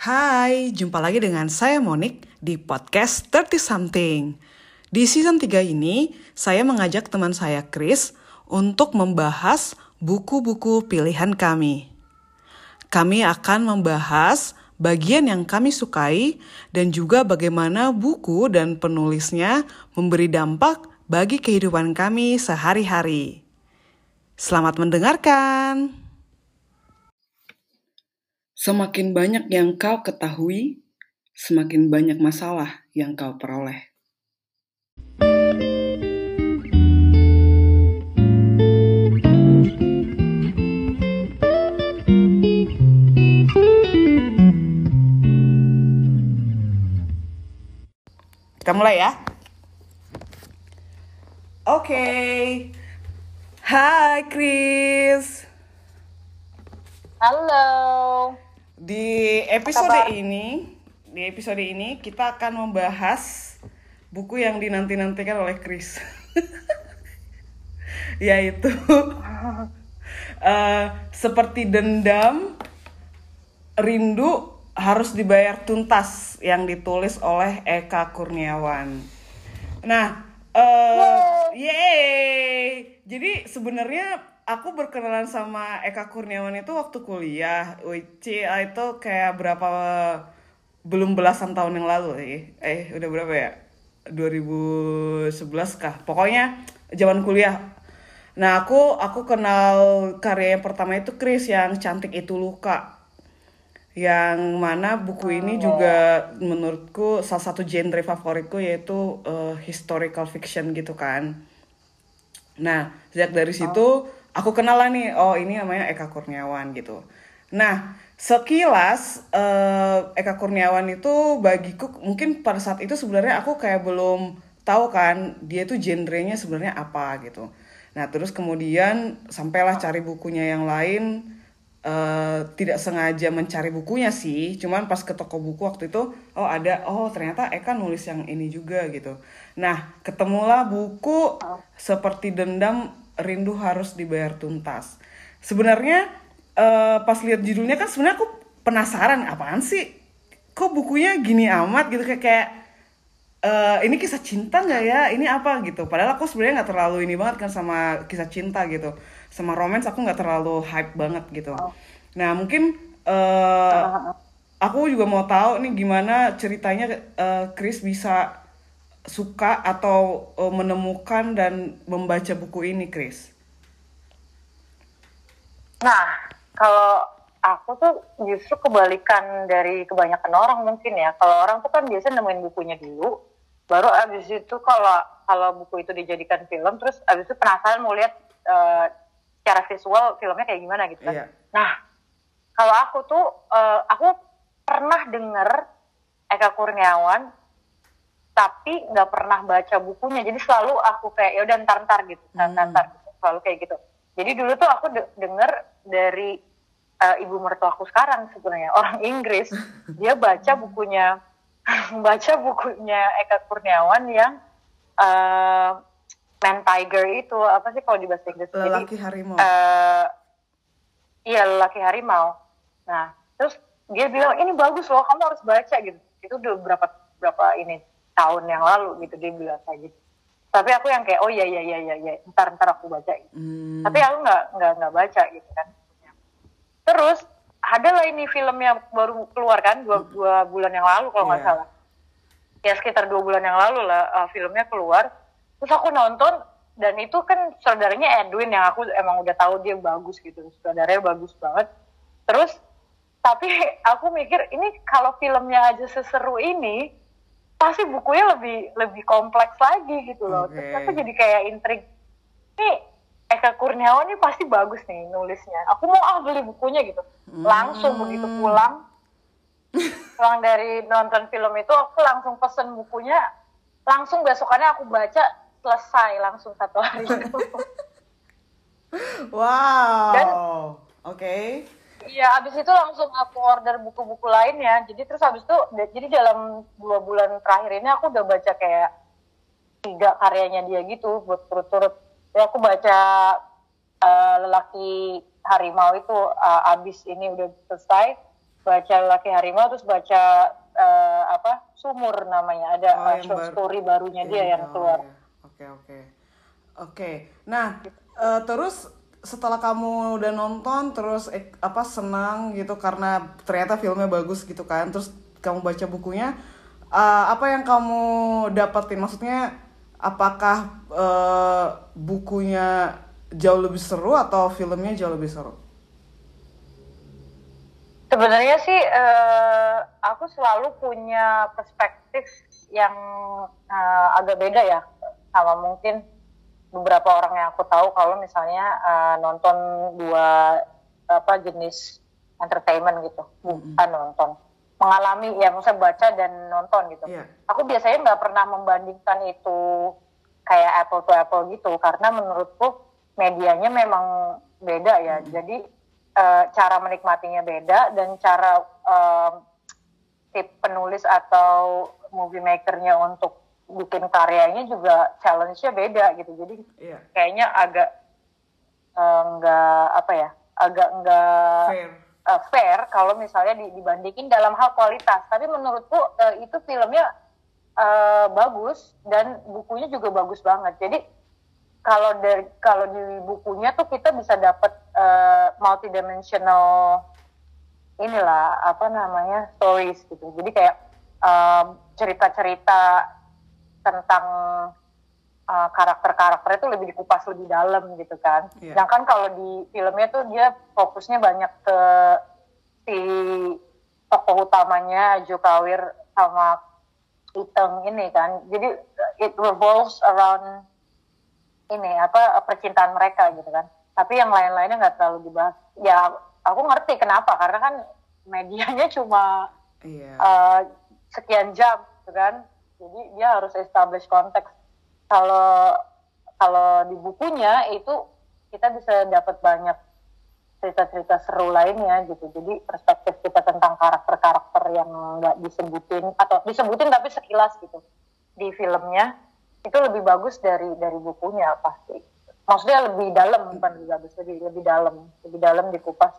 Hai, jumpa lagi dengan saya Monik di podcast 30 Something. Di season 3 ini, saya mengajak teman saya Chris untuk membahas buku-buku pilihan kami. Kami akan membahas bagian yang kami sukai dan juga bagaimana buku dan penulisnya memberi dampak bagi kehidupan kami sehari-hari. Selamat mendengarkan. Semakin banyak yang kau ketahui, semakin banyak masalah yang kau peroleh. Kita mulai ya. Oke. Hai Chris. Halo. Di episode ini, di episode ini kita akan membahas buku yang dinanti-nantikan oleh Chris. Yaitu eh, seperti dendam, rindu harus dibayar tuntas yang ditulis oleh Eka Kurniawan. Nah, eh yeay. Jadi sebenarnya aku berkenalan sama Eka Kurniawan itu waktu kuliah. Which itu kayak berapa belum belasan tahun yang lalu sih. Eh, udah berapa ya? 2011 kah? Pokoknya zaman kuliah. Nah, aku aku kenal karya yang pertama itu Chris yang Cantik Itu Luka yang mana buku ini juga menurutku salah satu genre favoritku yaitu uh, historical fiction gitu kan. Nah, sejak dari situ aku kenal lah nih, oh ini namanya Eka Kurniawan gitu. Nah, sekilas uh, Eka Kurniawan itu bagiku mungkin pada saat itu sebenarnya aku kayak belum tahu kan dia tuh genrenya sebenarnya apa gitu. Nah, terus kemudian sampailah cari bukunya yang lain uh, tidak sengaja mencari bukunya sih, cuman pas ke toko buku waktu itu, oh ada, oh ternyata Eka nulis yang ini juga gitu. Nah, ketemulah buku seperti dendam rindu harus dibayar tuntas. Sebenarnya uh, pas lihat judulnya kan sebenarnya aku penasaran apaan sih? Kok bukunya gini amat gitu kayak kayak uh, ini kisah cinta nggak ya? Ini apa gitu? Padahal aku sebenarnya nggak terlalu ini banget kan sama kisah cinta gitu sama romance aku nggak terlalu hype banget gitu. Oh. Nah mungkin uh, aku juga mau tahu nih gimana ceritanya uh, Chris bisa suka atau uh, menemukan dan membaca buku ini, Chris. Nah kalau aku tuh justru kebalikan dari kebanyakan orang mungkin ya. Kalau orang tuh kan biasa nemuin bukunya dulu, baru abis itu kalau kalau buku itu dijadikan film, terus abis itu penasaran mau lihat uh, secara visual filmnya kayak gimana gitu kan. Yeah. Nah, kalau aku tuh uh, aku pernah denger Eka Kurniawan tapi nggak pernah baca bukunya. Jadi selalu aku kayak ya udah gitu, ntar-ntar hmm. gitu. Selalu kayak gitu. Jadi dulu tuh aku de denger dari uh, ibu mertua aku sekarang sebenarnya orang Inggris dia baca bukunya baca bukunya Eka Kurniawan yang uh, man tiger itu apa sih kalau di bahasa Inggris lelaki Jadi, harimau uh, iya lelaki harimau nah terus dia bilang ini bagus loh kamu harus baca gitu itu udah berapa berapa ini tahun yang lalu gitu dia bilang kayak gitu tapi aku yang kayak oh iya iya iya iya ya. ntar ntar aku baca gitu. hmm. tapi aku nggak nggak nggak baca gitu kan terus ada lah ini film yang baru keluar kan dua, dua bulan yang lalu kalau nggak yeah. salah ya sekitar dua bulan yang lalu lah uh, filmnya keluar terus aku nonton dan itu kan saudaranya Edwin yang aku emang udah tahu dia bagus gitu saudaranya bagus banget terus tapi aku mikir ini kalau filmnya aja seseru ini pasti bukunya lebih lebih kompleks lagi gitu loh okay. terus aku jadi kayak intrik nih Eka Kurniawan ini pasti bagus nih nulisnya aku mau ah beli bukunya gitu langsung hmm. begitu pulang pulang dari nonton film itu aku langsung pesen bukunya langsung besokannya aku baca selesai langsung satu hari itu. wow. Dan oke. Okay. Iya, abis itu langsung aku order buku-buku lainnya. Jadi terus abis itu, jadi dalam dua bulan terakhir ini aku udah baca kayak tiga karyanya dia gitu buat turut-turut. Ya aku baca uh, lelaki harimau itu uh, abis ini udah selesai. baca Laki Harimau terus baca uh, apa Sumur namanya ada Oh, uh, short baru. story barunya dia Iya, yang keluar iya. Oke oke oke. Nah eh, terus setelah kamu udah nonton terus eh, apa senang gitu karena ternyata filmnya bagus gitu kan. Terus kamu baca bukunya eh, apa yang kamu dapetin? Maksudnya apakah eh, bukunya jauh lebih seru atau filmnya jauh lebih seru? Sebenarnya sih eh, aku selalu punya perspektif yang eh, agak beda ya sama mungkin beberapa orang yang aku tahu kalau misalnya eh, nonton dua apa jenis entertainment gitu bukan nonton mengalami ya maksudnya baca dan nonton gitu. Iya. Aku biasanya nggak pernah membandingkan itu kayak apple to apple gitu karena menurutku medianya memang beda ya. Jadi eh, cara menikmatinya beda dan cara em, si penulis atau movie makernya untuk bikin karyanya juga challenge-nya beda gitu. Jadi Iya. kayaknya agak eh, nggak apa ya, agak nggak Fair. uh, fair kalau misalnya di- dibandingin dalam hal kualitas. Tapi menurutku uh, itu filmnya uh, bagus dan bukunya juga bagus banget. Jadi kalau dari kalau di bukunya tuh kita bisa dapat uh, multidimensional inilah apa namanya stories gitu. Jadi kayak um, cerita-cerita tentang uh, karakter-karakter itu lebih dikupas lebih dalam gitu kan. Iya. Sedangkan kalau di filmnya tuh dia fokusnya banyak ke si tokoh utamanya Jo Kawir sama Iteng ini kan. Jadi uh, it revolves around ini apa percintaan mereka gitu kan. Tapi yang lain-lainnya nggak terlalu dibahas. Ya aku ngerti kenapa karena kan medianya cuma Iya. uh, sekian jam gitu kan jadi dia harus establish konteks. Kalau kalau di bukunya itu kita bisa dapat banyak cerita-cerita seru lainnya gitu. Jadi perspektif kita tentang karakter-karakter yang nggak disebutin atau disebutin tapi sekilas gitu di filmnya itu lebih bagus dari dari bukunya pasti. Maksudnya lebih dalam bukan lebih bagus lebih lebih dalam. Lebih dalam dikupas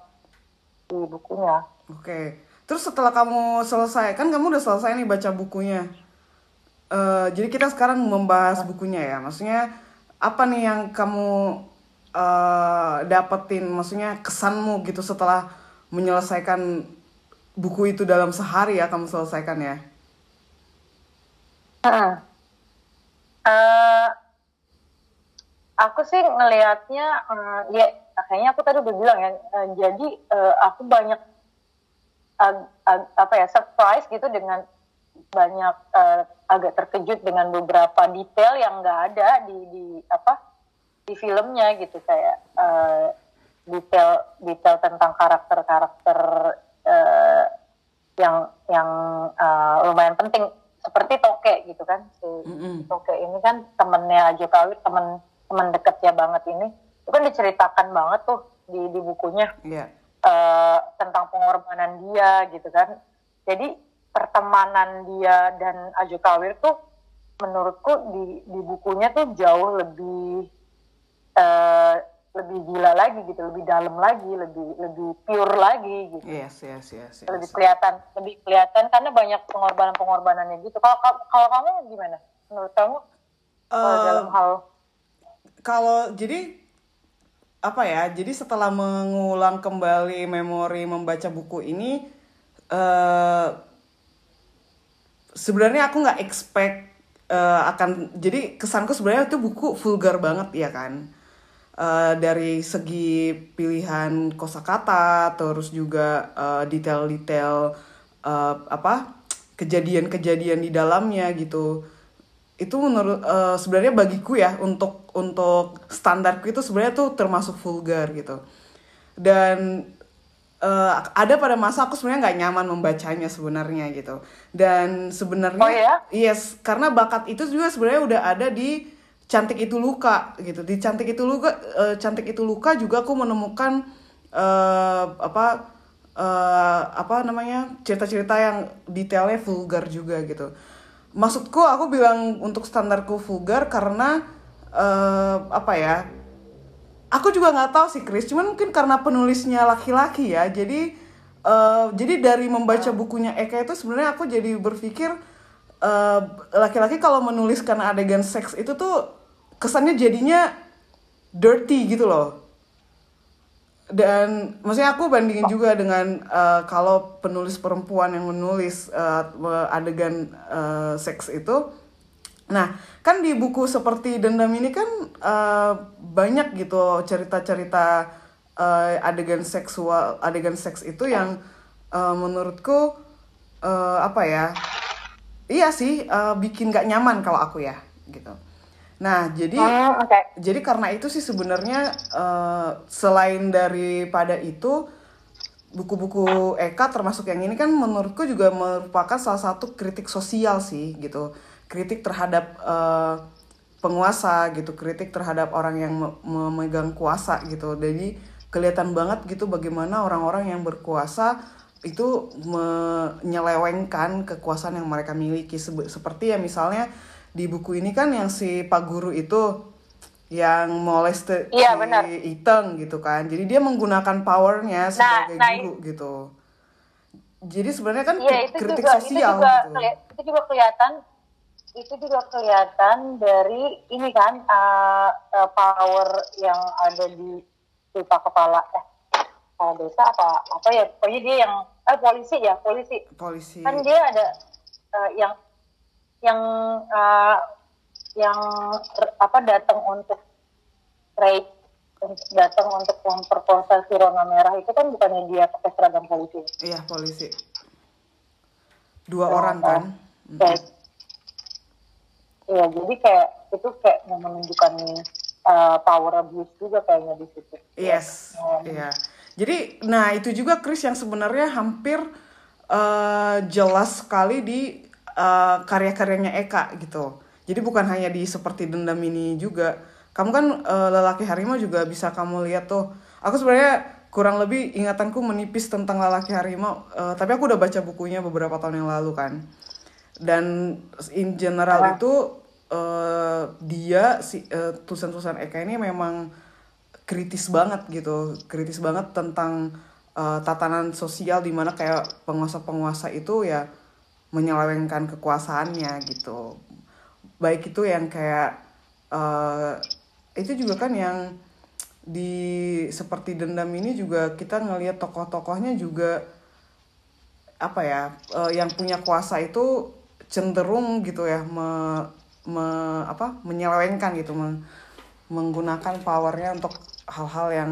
di bukunya. Oke. Terus setelah kamu selesai, kan kamu udah selesai nih baca bukunya. Eh, jadi kita sekarang membahas bukunya ya. Maksudnya apa nih yang kamu eh, dapetin? Maksudnya kesanmu gitu setelah menyelesaikan buku itu dalam sehari ya kamu selesaikan ya? Heeh. Eh, aku sih ngelihatnya eh, ya kayaknya aku tadi udah bilang ya eh, jadi eh, aku banyak ag- ag- apa ya surprise gitu dengan banyak eh, agak terkejut dengan beberapa detail yang nggak ada di di apa di filmnya gitu kayak eh, detail detail tentang karakter karakter eh, yang yang eh, lumayan penting seperti Toke gitu kan si Mm-mm. Toke ini kan temennya Ajo Kawit temen temen deketnya banget ini itu kan diceritakan banget tuh di di bukunya Iya. eh, tentang pengorbanan dia gitu kan. Jadi pertemanan dia dan Ajo Kawir tuh menurutku di di bukunya tuh jauh lebih eh, lebih gila lagi gitu, lebih dalam lagi, lebih lebih pure lagi gitu. Yes, yes, yes, yes. Lebih kelihatan, lebih kelihatan karena banyak pengorbanan-pengorbanannya gitu. Kalau kalau- kamu gimana? Menurut kamu Eh, dalam hal kalau jadi apa ya jadi setelah mengulang kembali memori membaca buku ini eh sebenarnya aku nggak expect eh, akan jadi kesanku sebenarnya itu buku vulgar banget ya kan? Eh, dari segi pilihan kosakata terus juga eh, detail-detail eh, apa kejadian-kejadian di dalamnya gitu. Itu menurut eh, sebenarnya bagiku ya untuk untuk standarku itu sebenarnya tuh termasuk vulgar gitu. Dan eh, ada pada masa aku sebenarnya nggak nyaman membacanya sebenarnya gitu. Dan sebenarnya Oh ya? yes karena bakat itu juga sebenarnya udah ada di cantik itu luka gitu. Di cantik itu luka eh, cantik itu luka juga aku menemukan eh, apa eh, apa namanya cerita-cerita yang detailnya vulgar juga gitu. Maksudku aku bilang untuk standarku vulgar karena eh, apa ya aku juga nggak tahu sih Chris. Cuman mungkin karena penulisnya laki-laki ya jadi eh, jadi dari membaca bukunya Eka itu sebenarnya aku jadi berpikir eh, laki-laki kalau menuliskan adegan seks itu tuh kesannya jadinya dirty gitu loh. Dan maksudnya aku bandingin juga dengan eh, kalau penulis perempuan yang menulis eh, adegan eh, seks itu nah kan di buku seperti dendam ini kan eh, banyak gitu cerita-cerita eh, adegan seksual adegan seks itu yang eh, menurutku eh, apa ya iya sih eh, bikin gak nyaman kalau aku ya gitu nah jadi Hmm, oke. jadi karena itu sih sebenarnya eh, selain daripada itu buku-buku Eka termasuk yang ini kan menurutku juga merupakan salah satu kritik sosial sih gitu kritik terhadap eh, penguasa gitu kritik terhadap orang yang me- memegang kuasa gitu jadi kelihatan banget gitu bagaimana orang-orang yang berkuasa itu menyelewengkan kekuasaan yang mereka miliki seperti ya misalnya di buku ini kan yang si Pak Guru itu yang moleste Iya, si. Iteng gitu kan. Jadi dia menggunakan powernya sebagai nah, guru gitu. Jadi sebenarnya kan Iya itu kritik juga sosial itu juga gitu. itu juga kelihatan itu juga kelihatan dari ini kan uh, uh, power yang ada di pipa kepala eh kepala desa apa apa ya pokoknya dia yang eh polisi ya polisi Polisi. kan dia ada uh, yang yang uh, yang apa datang untuk raid datang untuk memperkosa si Rona Merah itu kan bukannya dia pakai seragam polisi Iya, polisi. Dua Ya, orang kan. kayak iya jadi kayak itu kayak mau menunjukkan uh, power abuse juga kayaknya di situ Yes, iya. Jadi, nah itu juga Chris yang sebenarnya hampir eh, jelas sekali di eh, karya-karyanya Eka gitu. Jadi bukan hanya di seperti dendam ini juga. Kamu kan eh, lelaki harimau juga bisa kamu lihat tuh. Aku sebenarnya kurang lebih ingatanku menipis tentang lelaki harimau. eh, tapi aku udah baca bukunya beberapa tahun yang lalu kan. Dan in general itu eh, dia si eh, tulisan-tulisan Eka ini memang kritis banget gitu. Kritis banget tentang uh, tatanan sosial di mana kayak penguasa-penguasa itu ya menyelewengkan kekuasaannya gitu. Baik itu yang kayak uh, itu juga kan yang di seperti dendam ini juga kita ngelihat tokoh-tokohnya juga apa ya uh, yang punya kuasa itu cenderung gitu ya me, me- apa menyelewengkan gitu men- menggunakan powernya untuk hal-hal yang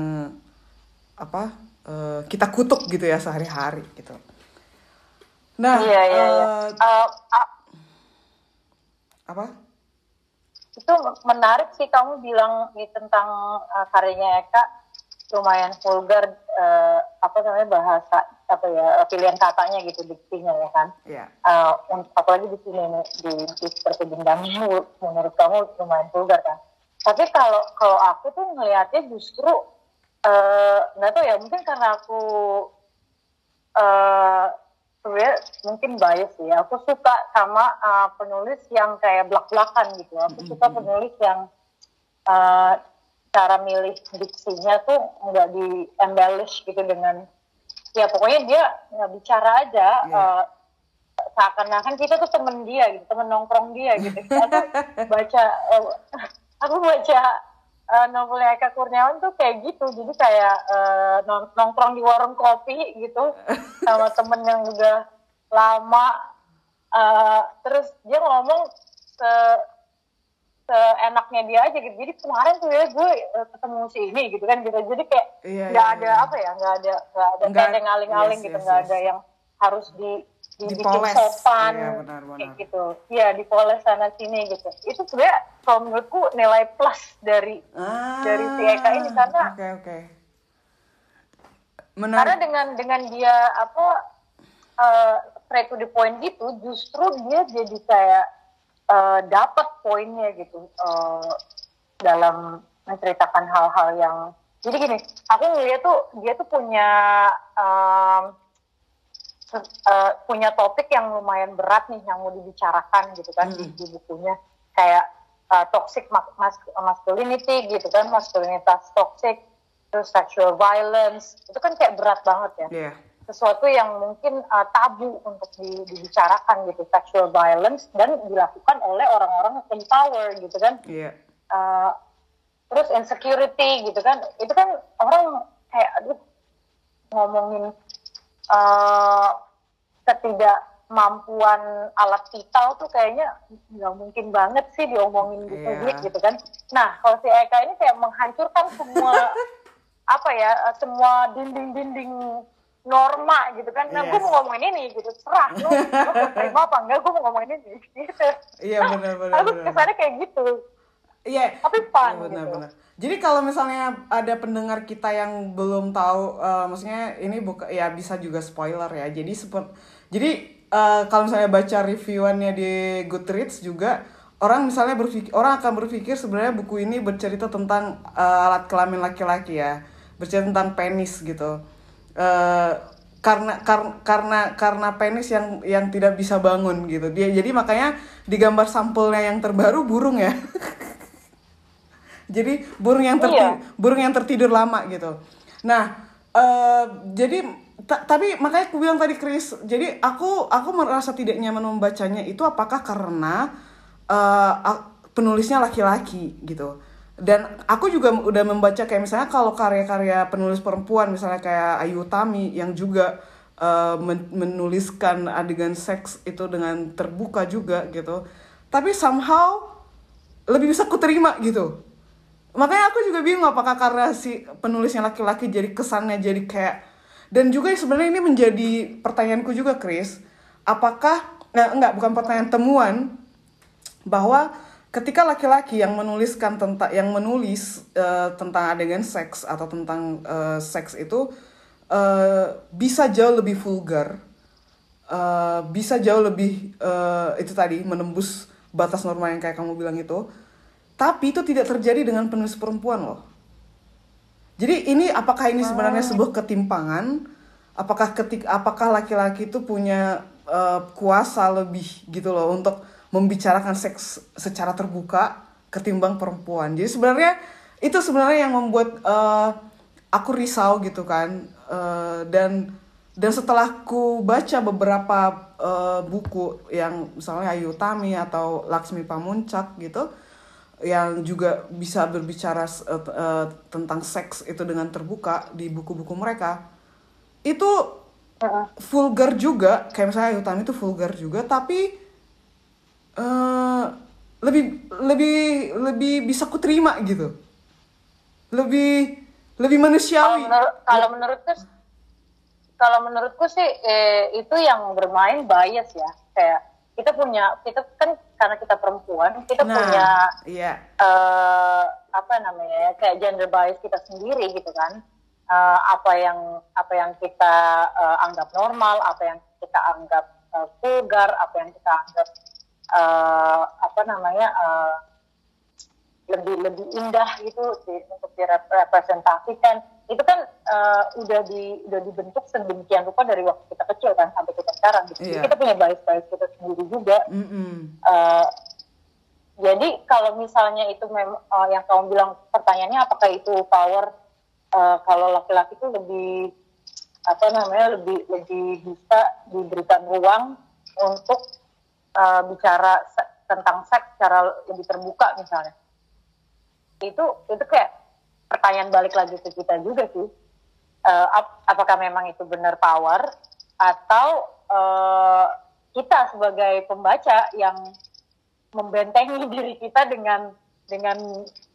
apa eh, kita kutuk gitu ya sehari-hari gitu. Nah, iya iya iya Uh, apa? itu menarik sih kamu bilang nih tentang uh, karyanya Eka lumayan vulgar uh, apa namanya bahasa apa ya pilihan katanya gitu diktinya ya kan. Ya, uh, untuk apalagi di sini nih, di, di seperti ini menurut kamu lumayan vulgar kan? Tapi kalau kalau aku tuh ngelihatnya justru eh, nggak tahu ya mungkin karena aku eh sebenarnya mungkin bias ya. Aku suka sama uh, penulis yang kayak belak-belakan gitu. Aku suka penulis yang uh, cara milih diksinya tuh nggak di embellish gitu dengan ya pokoknya dia nggak bicara aja Iya. uh, seakan-akan kita tuh temen dia gitu temen nongkrong dia gitu aku baca uh, aku baca uh, novelnya Eka Kurniawan tuh kayak gitu jadi kayak uh, nong- nongkrong di warung kopi gitu sama temen yang udah lama uh, terus dia ngomong se seenaknya dia aja gitu jadi kemarin tuh ya gue uh, ketemu si ini gitu kan gitu jadi kayak Iya, nggak iya, ada iya. apa ya nggak ada nggak ada Nggak- tendeng aling-aling yes, gitu yes, nggak yes. ada yang harus di dibikin Dipoles. sopan Iya, benar, benar. kayak gitu iya dipoles sana sini gitu itu sebenarnya kalau menurutku nilai plus dari Ah, dari si Eka ini karena Oke, oke. karena Menarik. dengan dengan dia apa uh, straight to the point gitu justru dia jadi kayak uh, dapat poinnya gitu uh, dalam menceritakan hal-hal yang jadi gini aku ngeliat tuh dia tuh punya um, uh, punya topik yang lumayan berat nih yang mau dibicarakan gitu kan di, di bukunya. Kayak uh, toxic ma- mas- masculinity gitu kan maskulinitas toxic terus sexual violence itu kan kayak berat banget ya. Iya. Sesuatu yang mungkin uh, tabu untuk di, dibicarakan gitu sexual violence dan dilakukan oleh orang-orang in power gitu kan. Iya. Uh, terus insecurity gitu kan. Itu kan orang kayak aduh ngomongin uh, ketidakmampuan alat vital tuh kayaknya nggak mungkin banget sih diomongin di publik gitu kan. Nah kalau si Eka ini kayak menghancurkan semua apa ya uh, semua dinding-dinding norma gitu kan nah gue Yes. mau ngomongin ini gitu serah lu lu mau terima apa enggak gue mau ngomongin ini gitu Iya benar benar. aku kesannya kayak gitu Iya. tapi fun Iya, benar, gitu benar. Jadi kalau misalnya ada pendengar kita yang belum tahu, eh, maksudnya ini buka ya bisa juga spoiler ya. Jadi seperti jadi eh, kalau misalnya baca reviewannya di Goodreads juga orang misalnya berpikir orang akan berpikir sebenarnya buku ini bercerita tentang eh, alat kelamin laki-laki ya, bercerita tentang penis gitu. Eh, karena karena karena karena penis yang yang tidak bisa bangun gitu. Dia jadi makanya di gambar sampulnya yang terbaru burung ya. Jadi burung yang tertidur Iya. burung yang tertidur lama gitu. Nah eh, jadi ta- tapi makanya aku bilang tadi Chris jadi aku aku merasa tidak nyaman membacanya itu apakah karena a- penulisnya laki-laki gitu dan aku juga udah membaca kayak misalnya kalau karya-karya penulis perempuan misalnya kayak Ayu Utami yang juga men- menuliskan adegan seks itu dengan terbuka juga gitu. Tapi somehow lebih bisa kuterima gitu. Makanya aku juga bingung apakah karena si penulisnya laki-laki jadi kesannya jadi kayak dan juga sebenarnya ini menjadi pertanyaanku juga Chris. Apakah nah, enggak bukan pertanyaan temuan bahwa ketika laki-laki yang menuliskan tentang yang menulis eh, tentang adegan seks atau tentang eh, seks itu eh, bisa jauh lebih vulgar eh, bisa jauh lebih eh, itu tadi menembus batas norma yang kayak kamu bilang itu. Tapi itu tidak terjadi dengan penulis perempuan loh. Jadi ini apakah ini sebenarnya sebuah ketimpangan? Apakah ketik apakah laki-laki itu punya eh, kuasa lebih gitu loh untuk membicarakan seks secara terbuka ketimbang perempuan. Jadi sebenarnya itu sebenarnya yang membuat eh, aku risau gitu kan. Eh, dan dan setelah ku baca beberapa eh, buku yang misalnya Ayu Tami atau Laksmi Pamuncak gitu yang juga bisa berbicara t- eh, tentang seks itu dengan terbuka di buku-buku mereka itu vulgar juga. Kayak misalnya Ayu Tami itu vulgar juga tapi eh lebih lebih lebih bisa ku terima gitu. Lebih lebih kalau manusiawi. menurut kalau menurutku kalau menurutku sih eh, itu yang bermain bias ya. Kayak kita punya kita kan karena kita perempuan kita nah punya iya. eh, apa namanya ya kayak gender bias kita sendiri gitu kan. Eh, apa yang apa yang kita eh, anggap normal apa yang kita anggap eh, vulgar apa yang kita anggap eh, apa namanya eh, lebih lebih indah gitu di- untuk direpresentasikan itu kan eh, udah di udah dibentuk sedemikian rupa dari waktu kita kecil kan sampai kita sekarang gitu. Jadi Iya. kita punya bias-bias kita sendiri juga Mm-mm. Eh, jadi kalau misalnya itu memang eh, yang kamu bilang pertanyaannya apakah itu power eh, kalau laki-laki itu lebih apa namanya lebih lebih bisa diberikan ruang untuk eh, bicara se- tentang seks secara lebih terbuka misalnya. Itu itu kayak pertanyaan balik lagi ke kita juga sih. Eh, ap- apakah memang itu benar power atau eh, kita sebagai pembaca yang membentengi diri kita dengan dengan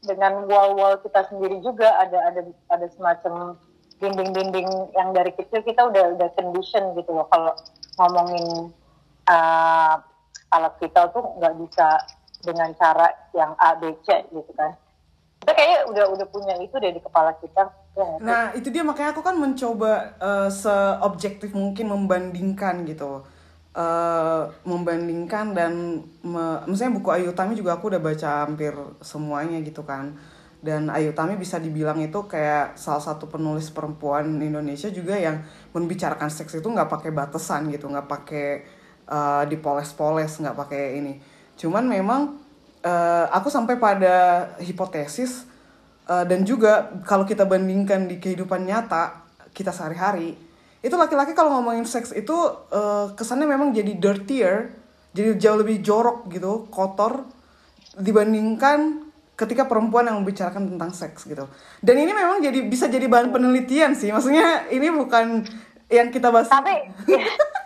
dengan wall-wall kita sendiri juga. Ada ada ada semacam dinding-dinding yang dari kecil kita udah udah condition gitu loh kalau ngomongin uh, alat vital tuh nggak bisa dengan cara yang A B C gitu kan kita kayaknya udah udah punya itu deh di kepala kita ya? Nah, itu dia makanya aku kan mencoba eh, seobjektif mungkin membandingkan gitu. eh membandingkan dan me- misalnya buku Ayu Tami juga aku udah baca hampir semuanya gitu kan. Dan Ayu Tami bisa dibilang itu kayak salah satu penulis perempuan Indonesia juga yang membicarakan seks itu nggak pakai batasan gitu, nggak pakai eh, dipoles-poles, nggak pakai ini. Cuman memang eh, aku sampai pada hipotesis Uh, dan juga kalau kita bandingkan di kehidupan nyata kita sehari-hari itu laki-laki kalau ngomongin seks itu eh, kesannya memang jadi dirtier jadi jauh lebih jorok gitu kotor dibandingkan ketika perempuan yang membicarakan tentang seks gitu. Dan ini memang jadi bisa jadi bahan penelitian sih. Maksudnya ini bukan yang kita bahas. Tapi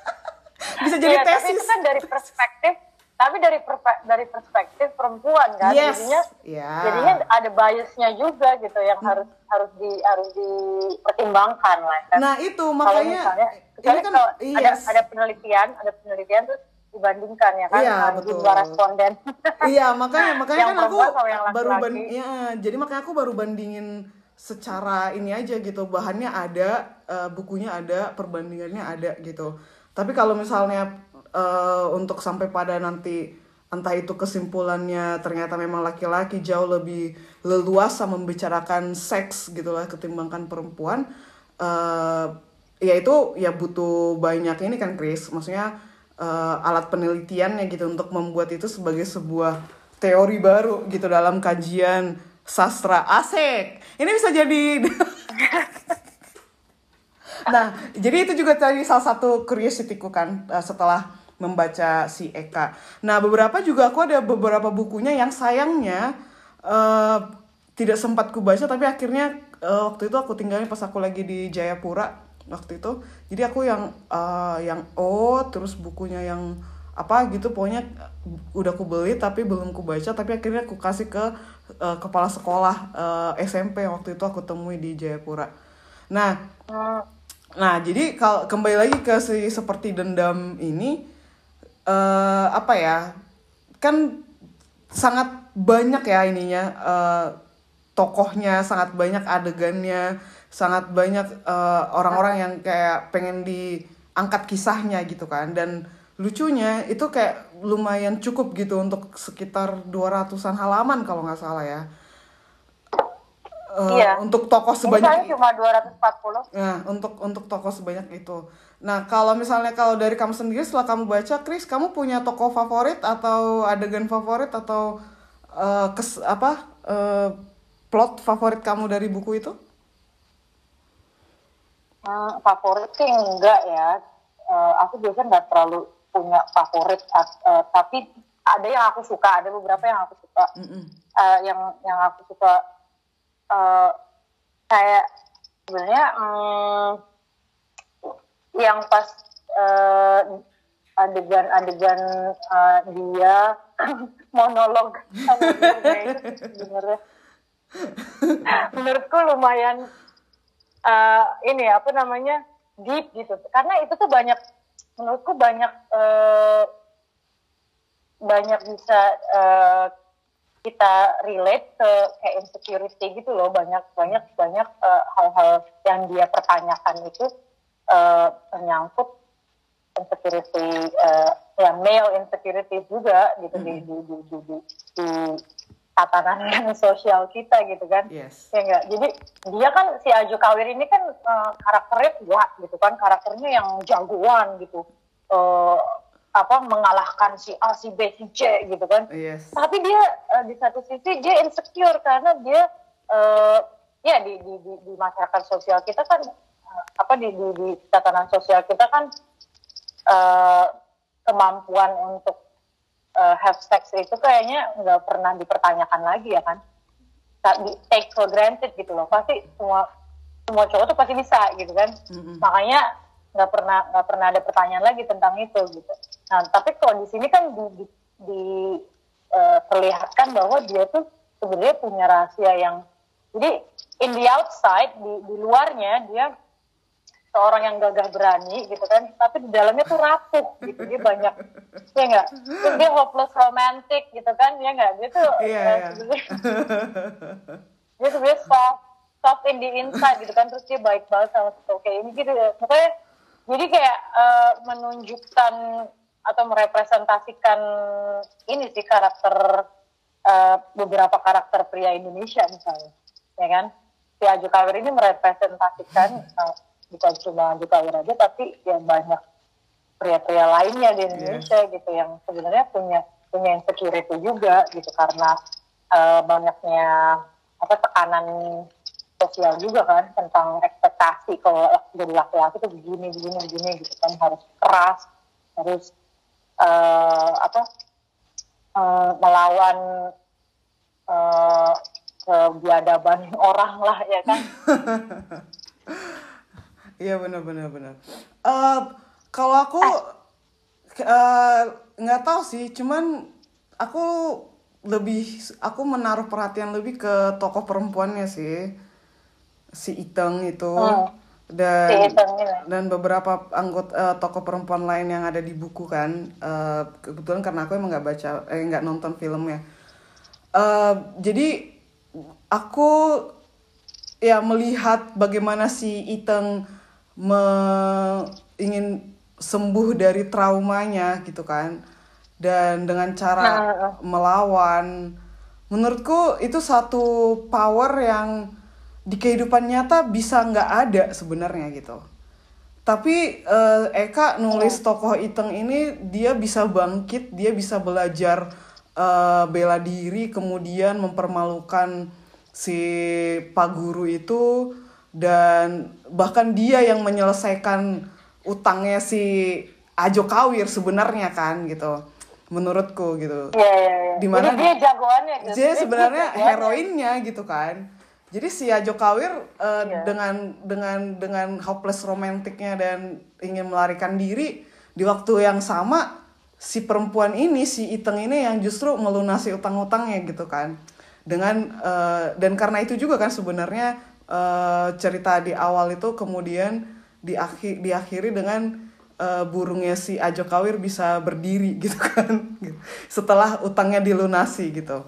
bisa jadi tapi tesis itu kan dari perspektif tapi dari dari perspektif perempuan kan Yes. jadinya Ya. jadinya ada biasnya juga gitu yang harus harus di harus dipertimbangkan lah kan nah itu kalau makanya misalnya ini kan kalau ada yes. ada penelitian ada penelitian terus dibandingkan ya kan Iya, uh, betul. jumlah responden iya makanya makanya Yang kan aku yang baru laki-laki. ban ya, jadi makanya aku baru bandingin secara ini aja gitu bahannya ada eh, bukunya ada perbandingannya ada gitu tapi kalau misalnya eh, untuk sampai pada nanti entah itu kesimpulannya ternyata memang laki-laki jauh lebih leluasa membicarakan seks gitu lah ketimbangkan perempuan eh ya itu ya butuh banyak ini kan Chris? Maksudnya eh, alat penelitiannya gitu untuk membuat itu sebagai sebuah teori baru gitu dalam kajian sastra asik. Ini bisa jadi nah jadi itu juga tadi salah satu curiosity-ku kan eh, setelah membaca si Eka. Nah beberapa juga aku ada beberapa bukunya yang sayangnya eh, tidak sempat ku baca tapi akhirnya eh, waktu itu aku tinggalin pas aku lagi di Jayapura waktu itu. Jadi aku yang eh, yang oh terus bukunya yang apa gitu pokoknya udah ku beli tapi belum ku baca tapi akhirnya aku kasih ke eh, kepala sekolah eh, SMP waktu itu aku temui di Jayapura. Nah Hmm, Nah, jadi kalau kembali lagi ke si seperti dendam ini eh apa ya? Kan sangat banyak ya ininya eh tokohnya, sangat banyak adegannya, sangat banyak eh, orang-orang yang kayak pengen diangkat kisahnya gitu kan. Dan lucunya itu kayak lumayan cukup gitu untuk sekitar 200-an halaman kalau nggak salah ya. Eh, Iya. Untuk tokoh ini sebanyak saya cuma 240 Nah, untuk untuk tokoh sebanyak itu. Nah, kalau misalnya kalau dari kamu sendiri setelah kamu baca, Chris, kamu punya tokoh favorit atau adegan favorit atau eh, kes apa eh, plot favorit kamu dari buku itu? Hmm, favorit sih enggak ya. Eh, aku biasanya nggak terlalu punya favorit, eh, tapi ada yang aku suka, ada beberapa yang aku suka. Mm-mm. Eh, yang yang aku suka eh, kayak sebenarnya hmm, yang pas eh, adegan-adegan eh, dia monolog menurutku lumayan eh, ini apa namanya deep gitu. Karena itu tuh banyak menurutku banyak eh, banyak bisa eh, kita relate ke kayak insecurity gitu loh. Banyak banyak banyak eh, hal-hal yang dia pertanyakan itu eh, menyangkut insecurity eh, ya male insecurity juga gitu di di di di, di, di tatanan sosial kita gitu kan. Yes. ya enggak jadi dia kan si Ajo Kawir ini kan eh, karakternya kuat gitu kan. Karakternya yang jagoan gitu. Eh, apa mengalahkan si A si B si C gitu kan Yes. tapi dia eh, di satu sisi dia insecure karena dia eh, ya di, di, di, di masyarakat sosial kita kan eh, apa di, di, di tatanan sosial kita kan eh, kemampuan untuk eh, have sex itu kayaknya nggak pernah dipertanyakan lagi ya kan Tak di take for granted gitu loh pasti semua semua cowok tuh pasti bisa gitu kan Mm-mm. makanya nggak pernah nggak pernah ada pertanyaan lagi tentang itu gitu. Nah tapi kalau di sini kan di, di, di- eh, perlihatkan bahwa dia tuh sebenarnya punya rahasia yang jadi in the outside di, di luarnya dia seorang yang gagah berani gitu kan tapi di dalamnya tuh rapuh gitu. Dia banyak ya enggak terus dia hopeless romantic gitu kan ya enggak dia tuh Iya, eh, iya. dia sebenarnya soft soft in the inside gitu kan terus dia baik banget sama kayak ini gitu ya. Pokoknya jadi kayak eh, menunjukkan atau merepresentasikan ini sih karakter eh, beberapa karakter pria Indonesia misalnya ya kan? Si Aju Kawir ini merepresentasikan eh, bukan cuma Aju Kawir aja tapi ya banyak pria-pria lainnya di Indonesia gitu yang sebenarnya punya punya insecurity juga gitu karena eh, banyaknya apa tekanan sosial juga kan tentang ekspektasi kalau jadi laki-laki tuh begini begini begini gitu kan. Harus keras harus uh, apa uh, melawan uh, kebiadaban orang lah ya kan? Iya benar benar benar. Uh, kalau aku uh, nggak tahu sih cuman aku lebih aku menaruh perhatian lebih ke tokoh perempuannya sih si Iteng itu. Oh. dan si dan beberapa anggota uh, tokoh perempuan lain yang ada di buku kan. Uh, kebetulan karena aku emang nggak baca eh nggak nonton filmnya. Uh, jadi aku ya melihat bagaimana si Iteng me ingin sembuh dari traumanya gitu kan. Dan dengan cara nah. melawan. Menurutku itu satu power yang di kehidupan nyata bisa nggak ada sebenarnya gitu tapi uh, Eka nulis tokoh Iteng ini dia bisa bangkit dia bisa belajar uh, bela diri kemudian mempermalukan si Pak Guru itu dan bahkan dia yang menyelesaikan utangnya si Ajo Kawir sebenarnya kan gitu menurutku gitu. Iya iya iya. Di mana dia jagoannya gitu. Dia sebenarnya heroinnya gitu kan. Jadi si Ajo Kawir uh, yeah. dengan dengan dengan hopeless romantiknya dan ingin melarikan diri di waktu yang sama si perempuan ini si Iteng ini yang justru melunasi utang-utangnya gitu kan. Dengan uh, dan karena itu juga kan sebenarnya uh, cerita di awal itu kemudian diakhir diakhiri dengan uh, burungnya si Ajo Kawir bisa berdiri gitu kan setelah utangnya dilunasi gitu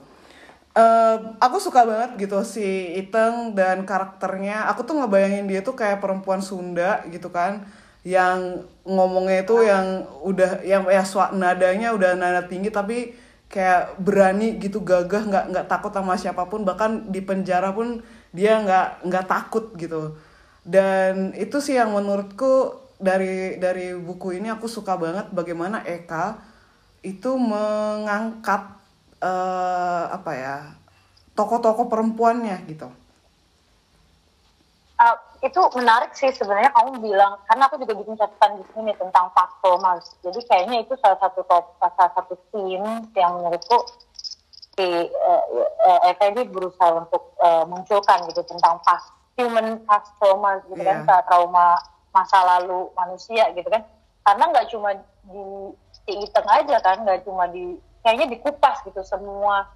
uh, aku suka banget gitu si Iteng dan karakternya. Aku tuh ngebayangin dia tuh kayak perempuan Sunda gitu kan. Yang ngomongnya itu yang udah yang ya suat nadanya udah nada tinggi tapi kayak berani gitu gagah nggak nggak takut sama siapa pun. Bahkan di penjara pun dia nggak nggak takut gitu. Dan itu sih yang menurutku dari dari buku ini aku suka banget bagaimana Eka itu mengangkat uh, apa ya tokoh-tokoh perempuannya gitu. Uh, itu menarik sih sebenarnya kamu bilang karena aku juga bikin catatan di sini tentang Pak Thomas. Jadi kayaknya itu salah satu top, salah satu scene yang menurutku si uh, uh, berusaha untuk uh, munculkan gitu tentang pas human past trauma gitu yeah. kan iya. trauma masa lalu manusia gitu kan karena nggak cuma di di Iteng aja kan nggak cuma di kayaknya dikupas gitu semua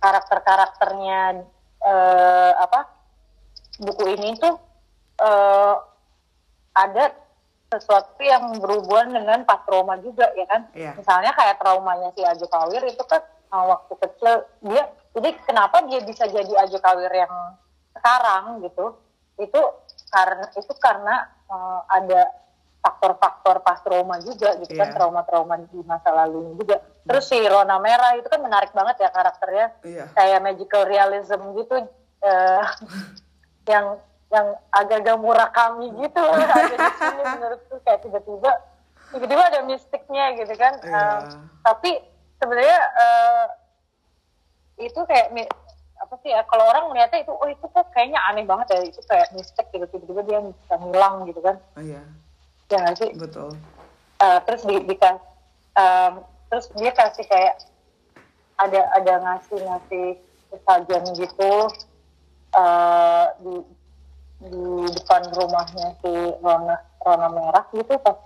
karakter karakternya uh, apa buku ini tuh uh, ada sesuatu yang berhubungan dengan pas trauma juga ya kan yeah. misalnya kayak traumanya si Ajo Kawir itu kan uh, waktu kecil dia jadi kenapa dia bisa jadi Ajo Kawir yang sekarang gitu itu karena itu karena uh, ada faktor-faktor pas trauma juga gitu yeah. kan iya. trauma-trauma di masa lalu juga terus si Rona Merah itu kan menarik banget ya karakternya. Yeah. kayak magical realism gitu uh, yang yang agak-agak murah kami gitu. Ada di sini menurutku kayak tiba-tiba tiba-tiba ada mistiknya gitu kan. Yeah. uh, tapi sebenarnya uh, itu kayak apa sih ya kalau orang melihatnya itu oh itu kok kayaknya aneh banget ya itu kayak mistik gitu tiba-tiba dia bisa hilang gitu kan. Oh, iya. Ya sih? Betul. Uh, terus di, di um, terus dia kasih kayak ada ada ngasih ngasih sajian gitu uh, di di depan rumahnya si Rona Rona merah gitu pas.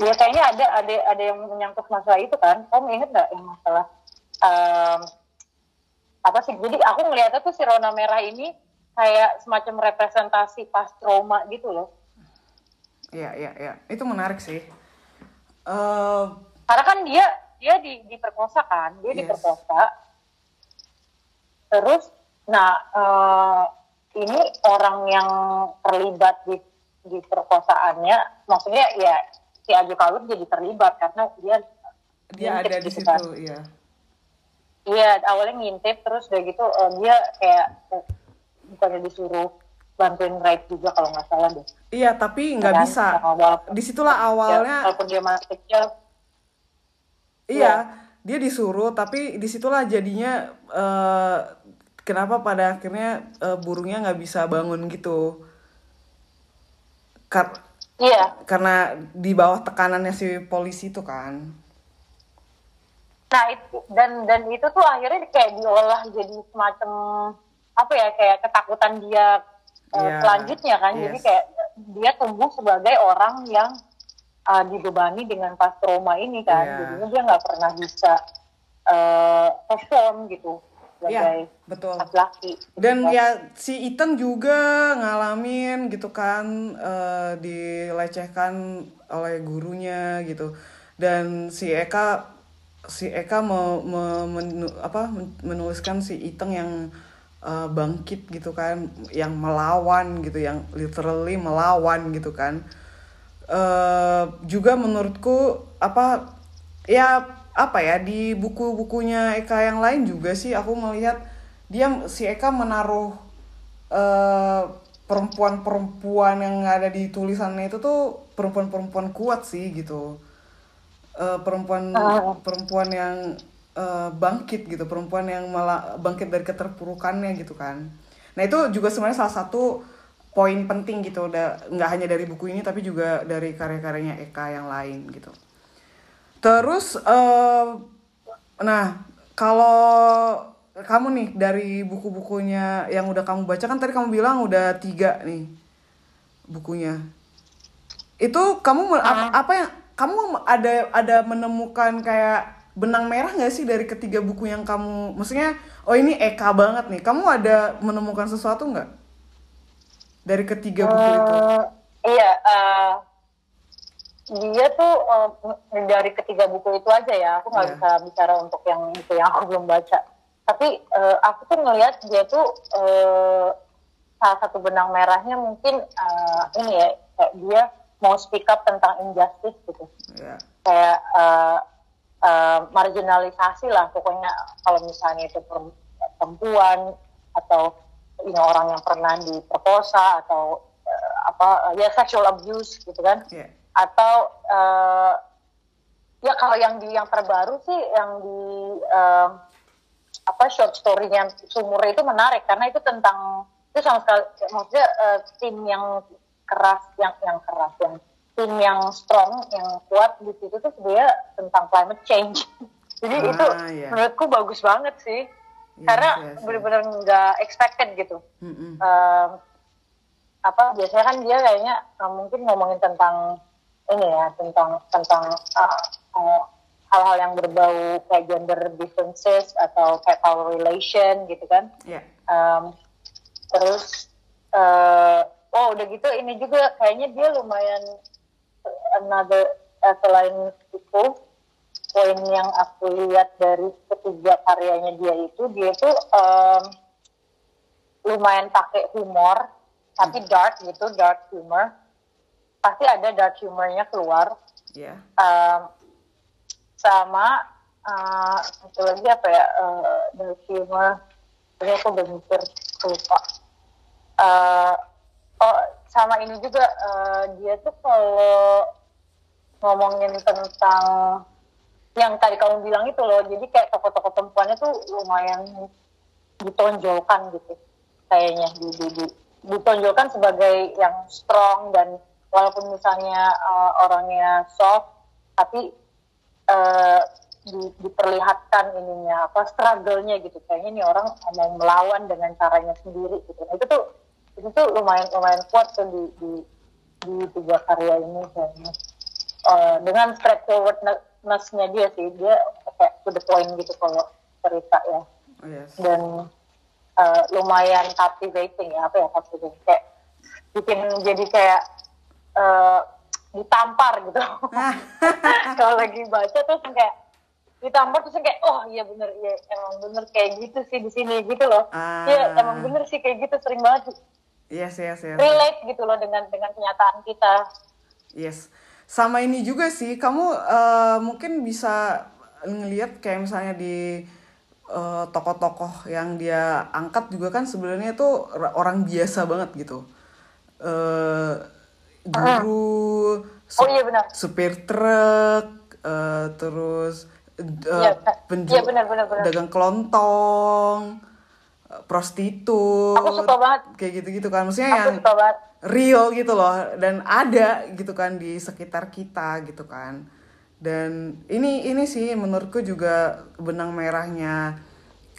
Ya kayaknya ada ada ada yang menyangkut masalah itu kan. Kamu inget nggak yang masalah? Um, apa sih? Jadi aku ngeliatnya tuh si Rona merah ini kayak semacam representasi pas trauma gitu loh. Iya iya iya. Itu menarik sih. Uh... karena kan dia dia di diperkosa kan dia yes. diperkosa terus nah uh, ini orang yang terlibat di di perkosaannya maksudnya ya si Aju Kawir jadi terlibat karena dia dia ada di gitu situ kan. iya Iya, awalnya ngintip terus udah gitu uh, dia kayak uh, bukannya disuruh bantuin ride juga kalau nggak salah deh. Iya, tapi nggak kan? bisa. Awal, Di situlah awalnya. Ya, walaupun dia masih kecil. Iya, ya. dia disuruh, tapi di situlah jadinya uh, kenapa pada akhirnya eh, burungnya nggak bisa bangun gitu. Kar- iya. karena di bawah tekanannya si polisi itu kan. Nah itu dan dan itu tuh akhirnya kayak diolah jadi semacam apa ya kayak ketakutan dia uh, Iya, selanjutnya kan. Jadi yes. kayak dia tumbuh sebagai orang yang uh, dibebani dengan pas trauma ini kan Iya. jadinya dia nggak pernah bisa uh, perform gitu sebagai Iya, betul. gitu dan kan. ya si Ethan juga ngalamin gitu kan eh, dilecehkan oleh gurunya gitu dan si Eka si Eka me, me- menu- apa men- menuliskan si Ethan yang eh, bangkit gitu kan yang melawan gitu yang literally melawan gitu kan eh juga menurutku apa ya apa ya di buku-bukunya Eka yang lain juga sih aku melihat dia si Eka menaruh eh, perempuan-perempuan yang ada di tulisannya itu tuh perempuan-perempuan kuat sih gitu Eh, perempuan Ah. perempuan yang eh, bangkit gitu perempuan yang malah bangkit dari keterpurukannya gitu kan nah itu juga sebenarnya salah satu poin penting gitu udah nggak hanya dari buku ini tapi juga dari karya-karyanya Eka yang lain gitu. Terus eh, nah kalau kamu nih dari buku-bukunya yang udah kamu baca kan tadi kamu bilang udah tiga nih bukunya. Itu kamu me- ap- apa yang kamu ada ada menemukan kayak benang merah nggak sih dari ketiga buku yang kamu maksudnya oh ini Eka banget nih kamu ada menemukan sesuatu nggak dari ketiga buku itu? Eh, iya eh, dia tuh eh, dari ketiga buku itu aja ya. Aku nggak Iya. bisa bicara untuk yang itu yang aku belum baca. Tapi eh, aku tuh ngelihat dia tuh eh, salah satu benang merahnya mungkin eh, ini ya kayak dia mau speak up tentang injustice gitu. Ya kayak eh, eh, marginalisasi lah pokoknya kalau misalnya itu per- perempuan atau you know, orang yang pernah diperkosa atau eh, apa ya sexual abuse gitu kan. Ya atau eh, ya kalau yang di yang terbaru sih yang di eh, apa short story-nya sumur itu menarik. Karena itu tentang itu sama sekali maksudnya eh, tim yang keras yang yang keras yang tim yang strong yang kuat di situ tuh sebenarnya tentang climate change. Jadi Ah, itu iya. menurutku bagus banget sih Yes, karena yes, yes. benar-benar nggak expected gitu Mm-mm. Em, apa biasanya kan dia kayaknya eh, mungkin ngomongin tentang ini ya tentang tentang eh, eh, hal-hal yang berbau kayak gender differences atau kayak power relation gitu kan ya Em, terus eh, oh udah gitu ini juga kayaknya dia lumayan another eh, selain itu poin yang aku lihat dari ketiga karyanya dia itu dia itu em, lumayan pakai humor tapi dark gitu dark humor. Pasti ada dark humornya keluar. Ya Em, sama eh, satu lagi apa ya eh, dark humor. Ini aku mikir lupa. Eh, oh sama ini juga eh, dia tuh kalau ngomongin tentang yang tadi kamu bilang itu loh. Jadi kayak tokoh-tokoh perempuannya tuh lumayan ditonjolkan gitu kayaknya. Di, di, di- ditonjolkan sebagai yang strong dan walaupun misalnya eh, orangnya soft tapi eh, di- diperlihatkan ininya apa struggle-nya gitu. Kayaknya nih orang mau melawan dengan caranya sendiri gitu. Nah, itu tuh itu tuh lumayan lumayan kuat tuh di di, di tiga karya ini kayaknya. Eh, dengan straightforwardness-nya dia sih dia kayak to the point gitu kalau cerita ya. Oh yes. Dan eh, lumayan captivating ya apa ya captivating. Kayak bikin jadi kayak eh, ditampar gitu. Kalau lagi baca terus kayak ditampar terus kayak oh iya bener iya emang bener kayak gitu sih di sini gitu loh. Ah. iya emang bener sih kayak gitu sering banget. Yes yes yes. Relate gitu loh dengan dengan kenyataan kita. Yes. Sama ini juga sih, kamu eh, mungkin bisa ngelihat kayak misalnya di eh, tokoh-tokoh yang dia angkat juga kan sebenarnya itu ra- orang biasa banget gitu. Eh guru, Oh iya benar. supir truk, eh, terus eh, Iya, penju- iya, benar, benar, benar. dagang kelontong, prostitut Aku suka banget. kayak gitu-gitu kan maksudnya aku yang suka banget real gitu loh dan ada gitu kan di sekitar kita gitu kan. Dan ini ini sih menurutku juga benang merahnya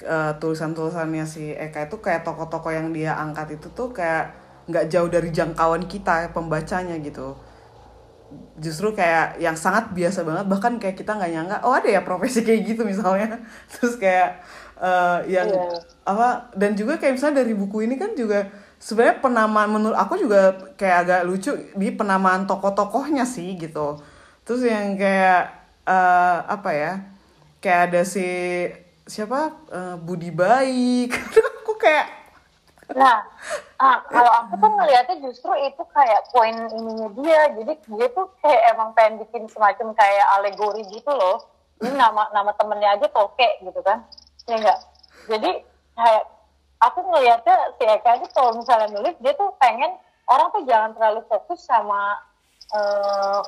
eh, tulisan-tulisannya si Eka itu kayak toko-toko yang dia angkat itu tuh kayak nggak jauh dari jangkauan kita pembacanya gitu. Justru kayak yang sangat biasa banget bahkan kayak kita nggak nyangka oh ada ya profesi kayak gitu misalnya. Terus kayak eh, yang Iya. apa dan juga kayak misalnya dari buku ini kan juga sebenarnya penamaan menurut aku juga kayak agak lucu di penamaan tokoh-tokohnya sih gitu terus yang kayak eh, apa ya kayak ada si siapa Eh, Budi Baik aku kayak Nah, ah, kalau aku tuh ngelihatnya justru itu kayak poin ininya dia. Jadi dia tuh kayak emang pengen bikin semacam kayak alegori gitu loh. Ini nama nama temennya aja toke gitu kan. Ya enggak? Jadi kayak aku ngelihatnya si Eka ini kalau misalnya nulis dia tuh pengen orang tuh jangan terlalu fokus sama eh,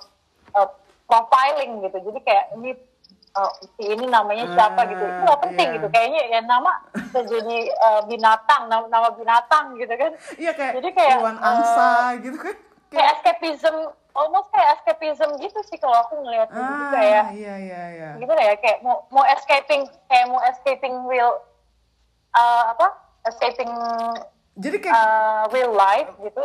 eh, profiling gitu. Jadi kayak ini eh, si ini namanya siapa gitu. Itu nggak penting iya. gitu. Kayaknya ya nama bisa jadi eh, binatang, nama, nama binatang gitu kan. iya kayak, Jadi kayak, Iwan Angsa gitu kan Kayak escapism, almost kayak escapism gitu sih kalau aku ngelihat gitu ah kayak iya iya iya gimana ya kayak mau mau escaping kayak mau escaping real eh, apa escaping jadi kayak eh, real life gitu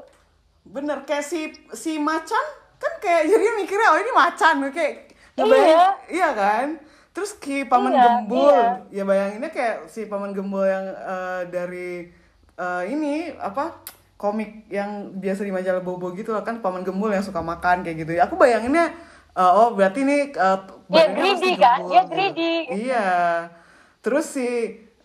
bener kayak si si macan kan kayak jadi mikirnya oh ini macan kayak ngebayangin Iya. iya kan terus ki paman Iya, gembul iya. ya bayanginnya kayak si paman gembul yang eh, dari eh, ini apa komik yang biasa di majalah bobo gitu loh kan paman gembul yang suka makan kayak gitu aku bayanginnya eh, oh berarti ini Dia badannya greedy kan? Dia gitu. greedy. iya terus si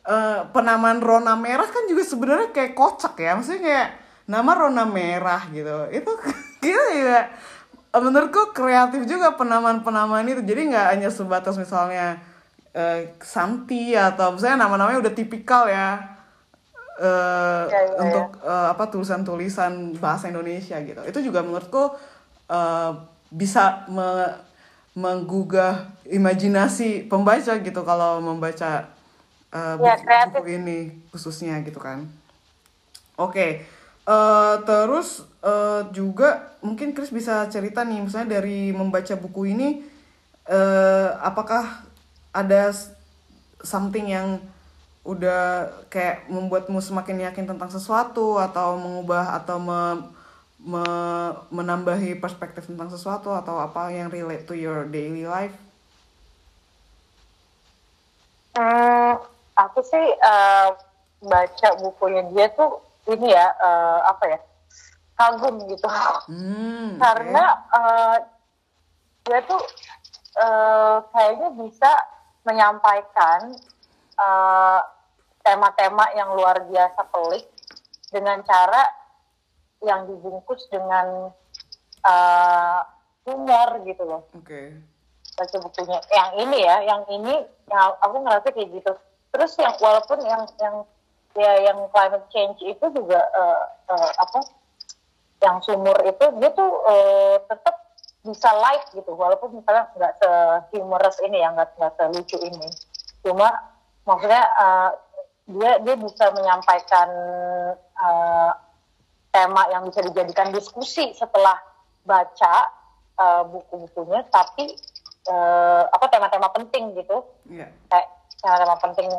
eh, penamaan Rona Merah kan juga sebenarnya kayak kocak ya. Maksudnya kayak nama Rona Merah gitu. Itu gitu juga menurutku kreatif juga penamaan-penamaan itu. Jadi nggak hanya sebatas misalnya eh, Santi atau misalnya nama-namanya udah tipikal ya. Eh, Iya, iya, untuk eh, apa tulisan-tulisan bahasa Indonesia gitu. Itu juga menurutku eh, bisa me- menggugah imajinasi pembaca gitu kalau membaca eh, Ya, buku, kreatif. buku ini khususnya gitu kan oke eh, terus eh, juga mungkin Chris bisa cerita nih misalnya dari membaca buku ini eh, apakah ada something yang udah kayak membuatmu semakin yakin tentang sesuatu atau mengubah atau me- me- menambahi perspektif tentang sesuatu atau apa yang relate to your daily life? Aku sih eh, baca bukunya dia tuh ini ya eh, apa ya kagum gitu. Hmm, karena eh, dia tuh eh, kayaknya bisa menyampaikan tema-tema yang luar biasa pelik dengan cara yang dibungkus dengan eh, humor gitu loh. Oke. baca bukunya. Yang ini ya yang ini yang aku ngerasa kayak gitu terus yang walaupun yang yang ya yang climate change itu juga eh, eh, apa yang sumur itu dia tuh eh, tetap bisa light gitu. Walaupun misalnya nggak se humorous ini ya nggak nggak selucu ini. Cuma maksudnya eh, dia dia bisa menyampaikan eh, tema yang bisa dijadikan diskusi setelah baca eh, buku-bukunya. Tapi eh, apa tema-tema penting gitu. Iya. kayak tema-tema penting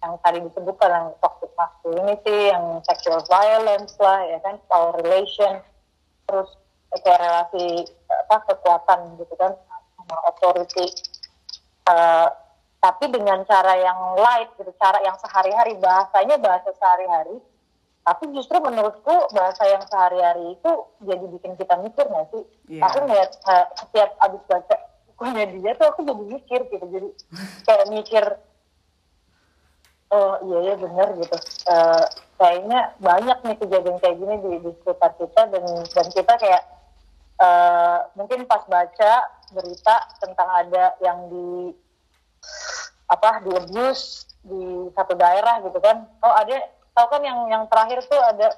yang tadi disebutkan yang toxic masculinity, yang sexual violence lah, ya kan, power relation, terus kayak relasi apa kekuatan gitu kan sama authority. Eh, tapi dengan cara yang light gitu, cara yang sehari-hari bahasanya bahasa sehari-hari. Tapi justru menurutku bahasa yang sehari-hari itu jadi bikin kita mikir nggak sih? Iya. Aku ngeliat eh, setiap abis baca bukunya dia tuh aku jadi mikir gitu, jadi kayak mikir oh iya ya benar gitu. Eh, kayaknya banyak nih kejadian kayak gini di, di sekitar kita dan dan kita kayak eh, mungkin pas baca berita tentang ada yang di apa di abuse di satu daerah gitu kan. Oh ada tahu kan yang yang terakhir tuh ada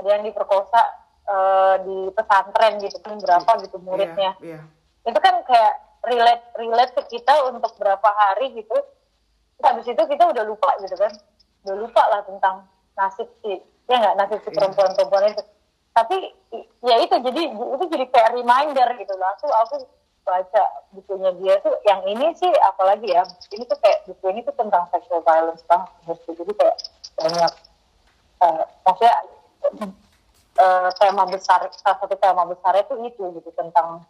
ada yang diperkosa eh, di pesantren gitu kan berapa gitu muridnya. Iya. itu kan kayak relate relate ke kita untuk berapa hari gitu habis itu kita udah lupa gitu kan udah lupa lah tentang nasib si ya nggak nasib si Iya. perempuan-perempuan itu tapi ya itu jadi itu jadi kayak reminder gitu loh aku aku baca bukunya dia tuh yang ini sih apalagi ya ini tuh kayak buku ini tuh tentang sexual violence banget gitu. jadi kayak banyak eh, maksudnya eh, tema besar salah satu tema besarnya tuh itu gitu tentang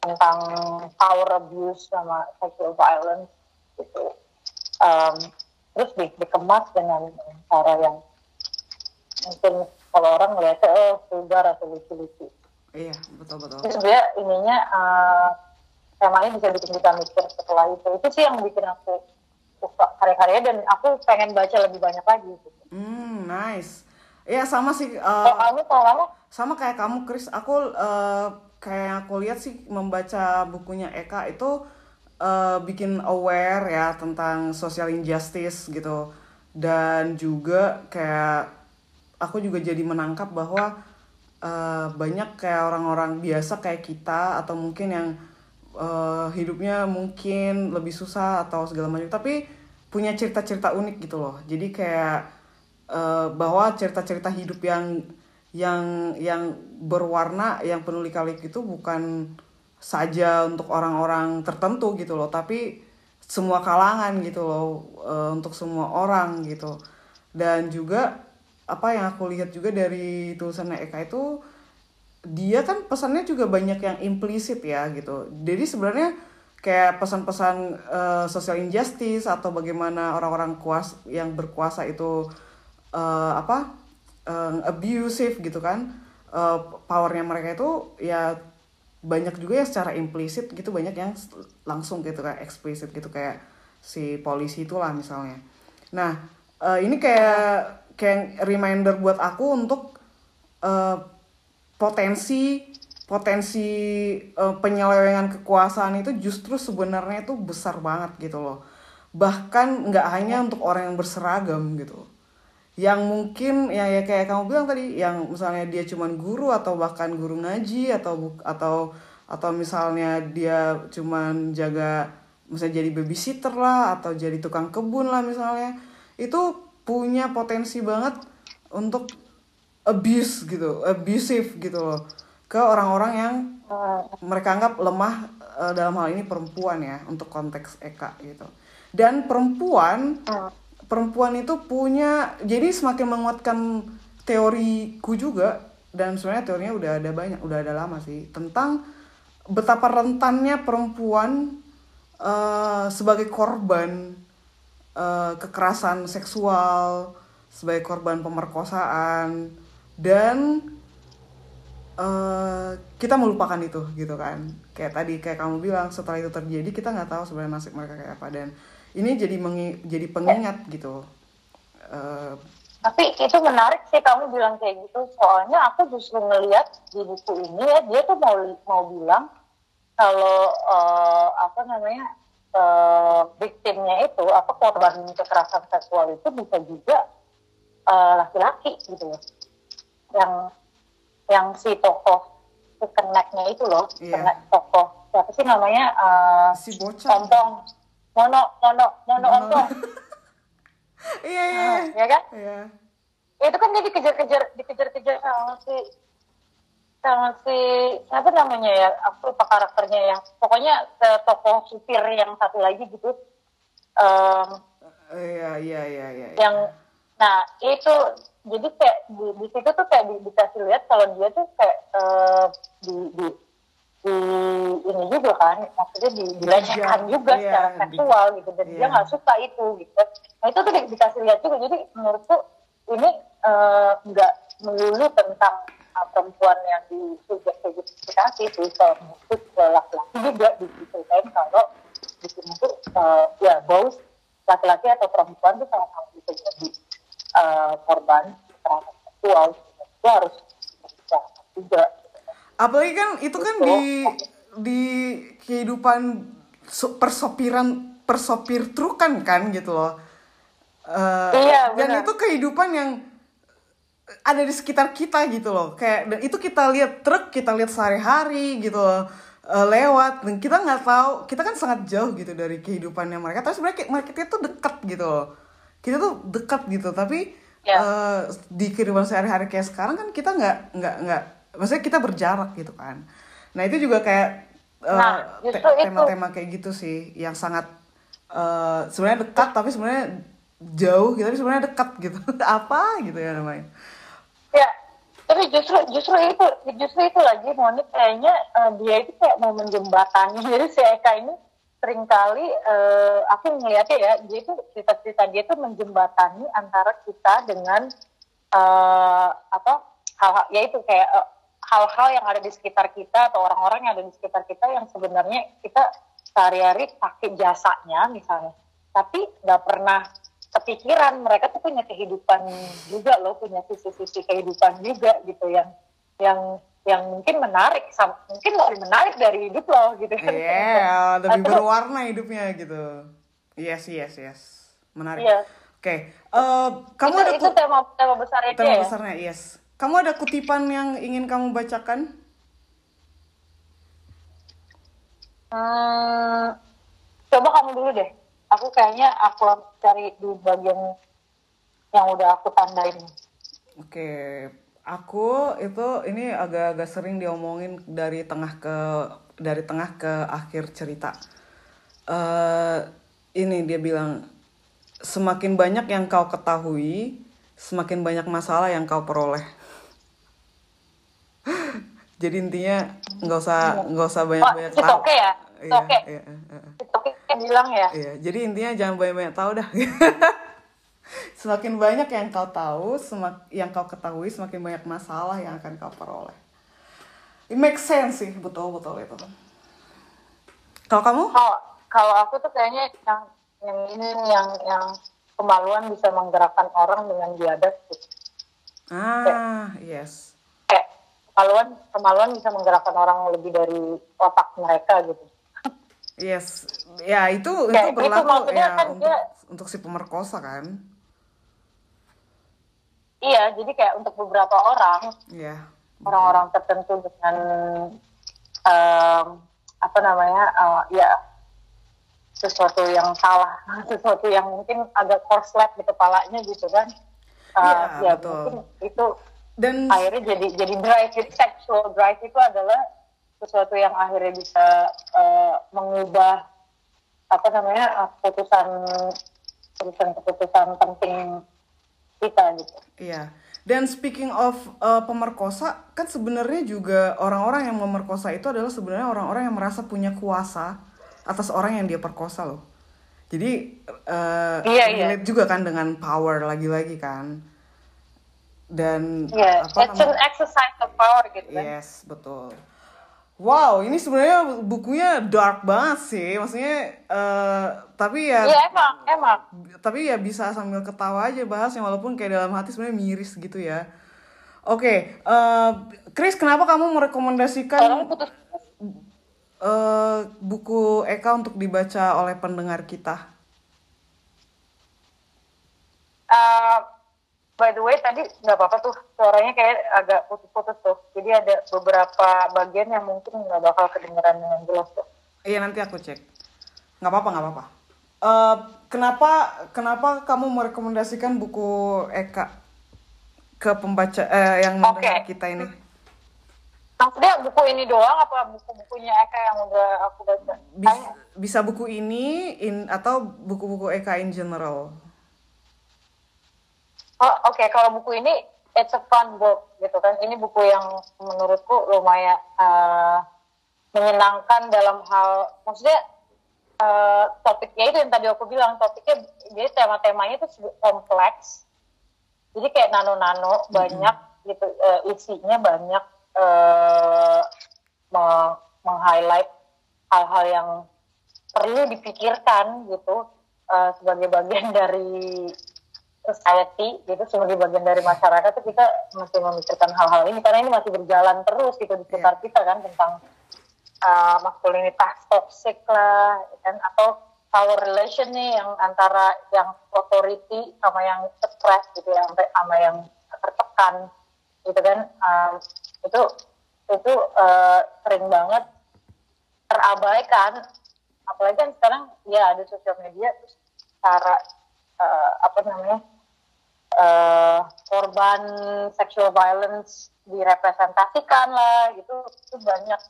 tentang power abuse sama sexual violence gitu Em, terus di, dikemas dengan cara yang mungkin kalau orang ngeliatnya oh vulgar atau lucu-lucu Iya, betul betul. terus dia ininya eh, temanya bisa bikin kita mikir setelah itu itu sih yang bikin aku suka karya-karya dan aku pengen baca lebih banyak lagi gitu. Hmm, nice. Iya sama sih. kalau kamu kalau kamu sama kayak kamu Chris aku eh, kayak aku lihat sih membaca bukunya Eka itu eh, bikin aware ya tentang social injustice gitu. Dan juga kayak aku juga jadi menangkap bahwa eh, banyak kayak orang-orang biasa kayak kita atau mungkin yang eh, hidupnya mungkin lebih susah atau segala macam tapi punya cerita-cerita unik gitu loh. Jadi kayak eh, bahwa cerita-cerita hidup yang yang yang berwarna yang penuh lika-liku itu bukan saja untuk orang-orang tertentu gitu loh. Tapi semua kalangan gitu loh eh, untuk semua orang gitu. Dan juga apa yang aku lihat juga dari tulisannya Eka itu dia kan pesannya juga banyak yang implisit ya gitu. Jadi sebenarnya kayak pesan-pesan eh, social injustice atau bagaimana orang-orang kuas yang berkuasa itu eh, apa eh, abusive gitu kan eh, powernya mereka itu ya banyak juga ya secara implisit gitu banyak yang langsung gitu kayak eksplisit gitu kayak si polisi itulah misalnya. Nah eh, ini kayak kayak reminder buat aku untuk eh, potensi potensi eh, penyelewengan kekuasaan itu justru sebenarnya itu besar banget gitu loh. Bahkan nggak hanya untuk orang yang berseragam gitu yang mungkin ya, ya kayak kamu bilang tadi yang misalnya dia cuman guru atau bahkan guru ngaji atau atau atau misalnya dia cuman jaga misalnya jadi babysitter lah atau jadi tukang kebun lah misalnya itu punya potensi banget untuk abuse gitu abusive gitu loh ke orang-orang yang mereka anggap lemah eh, dalam hal ini perempuan ya untuk konteks Eka gitu. Dan perempuan eh, perempuan itu punya jadi semakin menguatkan teoriku juga dan sebenarnya teorinya udah ada banyak udah ada lama sih tentang betapa rentannya perempuan eh, sebagai korban eh, kekerasan seksual sebagai korban pemerkosaan dan eh, kita melupakan itu gitu kan. Kayak tadi kayak kamu bilang setelah itu terjadi kita nggak tahu sebenarnya nasib mereka kayak apa dan ini jadi mengi- jadi pengingat gitu. Eh, tapi itu menarik sih kamu bilang kayak gitu. Soalnya aku justru ngelihat di buku ini ya dia tuh mau mau bilang kalau eh, apa namanya eh, victimnya itu apa korban kekerasan seksual itu bisa juga laki-laki gitu loh. Yang yang si tokoh si keneknya itu loh Iya. kenek tokoh. Siapa sih namanya eh, si bocah mono mono mono Mono. ompong iya iya ya kan? Iya. Ya, itu kan dia dikejar-kejar dikejar-kejar sama si sama si siapa namanya ya aku lupa karakternya yang pokoknya tokoh supir yang satu lagi gitu. Em, iya iya iya iya. yang nah itu jadi kayak di, di situ tuh kayak di, dikasih lihat kalau dia tuh kayak eh, di, di di ini juga kan maksudnya di, dilecehkan juga Iya, secara seksual gitu dan dia iya. nggak suka itu gitu. Nah itu tuh di- dikasih lihat juga jadi menurutku ini eh, nggak melulu tentang uh, perempuan yang disubjektifikasi itu termasuk ke laki-laki juga diceritain kalau di sini tuh eh, ya both laki-laki atau perempuan tuh sama-sama bisa jadi eh, korban kekerasan seksual. Itu harus juga apalagi kan itu kan di di kehidupan persopiran persopir truk kan kan gitu loh. Eh, Iya, dan itu kehidupan yang ada di sekitar kita gitu loh. Kayak dan itu kita lihat truk kita lihat sehari-hari gitu loh. Eh, lewat dan kita nggak tahu kita kan sangat jauh gitu dari kehidupannya mereka. Tapi sebenarnya mereka itu dekat gitu loh. Kita tuh dekat gitu tapi Ya. eh, di kehidupan sehari-hari kayak sekarang kan kita nggak nggak nggak maksudnya kita berjarak gitu kan nah itu juga kayak eh, Nah, te- justru itu. tema-tema kayak gitu sih yang sangat eh, sebenarnya dekat tapi sebenarnya jauh gitu tapi sebenarnya dekat gitu apa gitu ya namanya Ya, tapi justru justru itu justru itu lagi Monik kayaknya eh, dia itu kayak mau menjembatani. Jadi si Eka ini sering kali eh, aku ngeliatnya ya dia itu cerita-cerita dia itu menjembatani antara kita dengan eh, apa hal-hal yaitu kayak eh, hal-hal yang ada di sekitar kita atau orang-orang yang ada di sekitar kita yang sebenarnya kita sehari-hari pakai jasanya misalnya tapi nggak pernah kepikiran mereka tuh punya kehidupan juga loh punya sisi-sisi kehidupan juga gitu yang yang yang mungkin menarik mungkin lebih menarik dari hidup lo gitu kan Iya, lebih Atau- berwarna hidupnya gitu. Yes, yes, yes. Menarik. Iya. Oke, eh, kamu itu, ada itu tema tema besarnya tema ya besarnya, yes. Kamu ada kutipan yang ingin kamu bacakan? Hmm, coba kamu dulu deh. Aku kayaknya aku cari di bagian yang udah aku tandain. Oke, aku itu ini agak-agak sering diomongin dari tengah ke dari tengah ke akhir cerita. eh ini dia bilang semakin banyak yang kau ketahui, semakin banyak masalah yang kau peroleh. Jadi intinya nggak usah nggak usah banyak-banyak Oh, it's okay ya? It's Iya, okay. iya, iya, iya. Itu kayak bilang ya. Iya, jadi intinya jangan banyak-banyak tahu dah. semakin banyak yang kau tahu, semak yang kau ketahui, semakin banyak masalah yang akan kau peroleh. It makes sense sih, betul-betul itu. Kalau kamu? Kalau kalau aku tuh kayaknya yang yang ini yang yang kemaluan bisa menggerakkan orang dengan biadab. Ah, yes. Kemaluan kemaluan bisa menggerakkan orang lebih dari otak mereka gitu. Yes. Ya, itu itu Kayak gitu, berlaku maksudnya ya kan untuk dia- untuk si pemerkosa kan? Iya, jadi kayak untuk beberapa orang Iya. orang-orang tertentu dengan em, apa namanya eh, ya sesuatu yang salah, sesuatu yang mungkin agak korslet di kepalanya gitu kan. Eh, Iya, ya betul. mungkin itu Dan akhirnya jadi jadi drive jadi sexual drive itu adalah sesuatu yang akhirnya bisa eh, mengubah apa namanya keputusan keputusan keputusan penting kita gitu. Iya. Dan speaking of uh, pemerkosa, kan sebenarnya juga orang-orang yang memerkosa itu adalah sebenarnya orang-orang yang merasa punya kuasa atas orang yang dia perkosa loh. Jadi uh, Iya, iya. juga kan dengan power lagi-lagi kan. Dan Iya, apa it's an exercise of power gitu kan. Yes, betul. Wow, ini sebenarnya bukunya dark banget sih. Maksudnya eh, tapi ya Iya emang, emang. tapi ya bisa sambil ketawa aja bahasnya walaupun kayak dalam hati sebenarnya miris gitu ya. Oke, eh, Chris, kenapa kamu merekomendasikan Orang putus eh, buku Eka untuk dibaca oleh pendengar kita? Uh, by the way tadi nggak apa-apa tuh suaranya kayak agak putus-putus tuh. Jadi ada beberapa bagian yang mungkin nggak bakal kedengeran dengan jelas tuh. Iya nanti aku cek. Nggak apa-apa, nggak apa-apa. Eh, kenapa kenapa kamu merekomendasikan buku Eka ke pembaca eh, yang mendengar Oke. kita ini? Maksudnya buku ini doang apa buku-bukunya Eka yang udah aku baca? Bis- Kayaknya- bisa buku ini in atau buku-buku Eka in general? Oh, Oke, kalau buku ini it's a fun book gitu kan. Ini buku yang menurutku lumayan uh, menyenangkan dalam hal, maksudnya uh, topiknya itu yang tadi aku bilang topiknya jadi tema-temanya itu kompleks. Jadi kayak nano-nano banyak gitu uh, isinya banyak uh, me- meng-highlight hal-hal yang perlu dipikirkan gitu uh, sebagai bagian dari society gitu sebagai bagian dari masyarakat tuh kita masih memikirkan hal-hal ini karena ini masih berjalan terus gitu di sekitar kita kan tentang uh, maskulinitas toxic lah kan atau power relation nih yang antara yang authority sama yang stress gitu yang sama yang tertekan gitu kan Um, itu itu uh, sering banget terabaikan. Apalagi kan sekarang ya ada sosial media terus cara uh, apa namanya uh, korban sexual violence direpresentasikan lah gitu. Itu banyak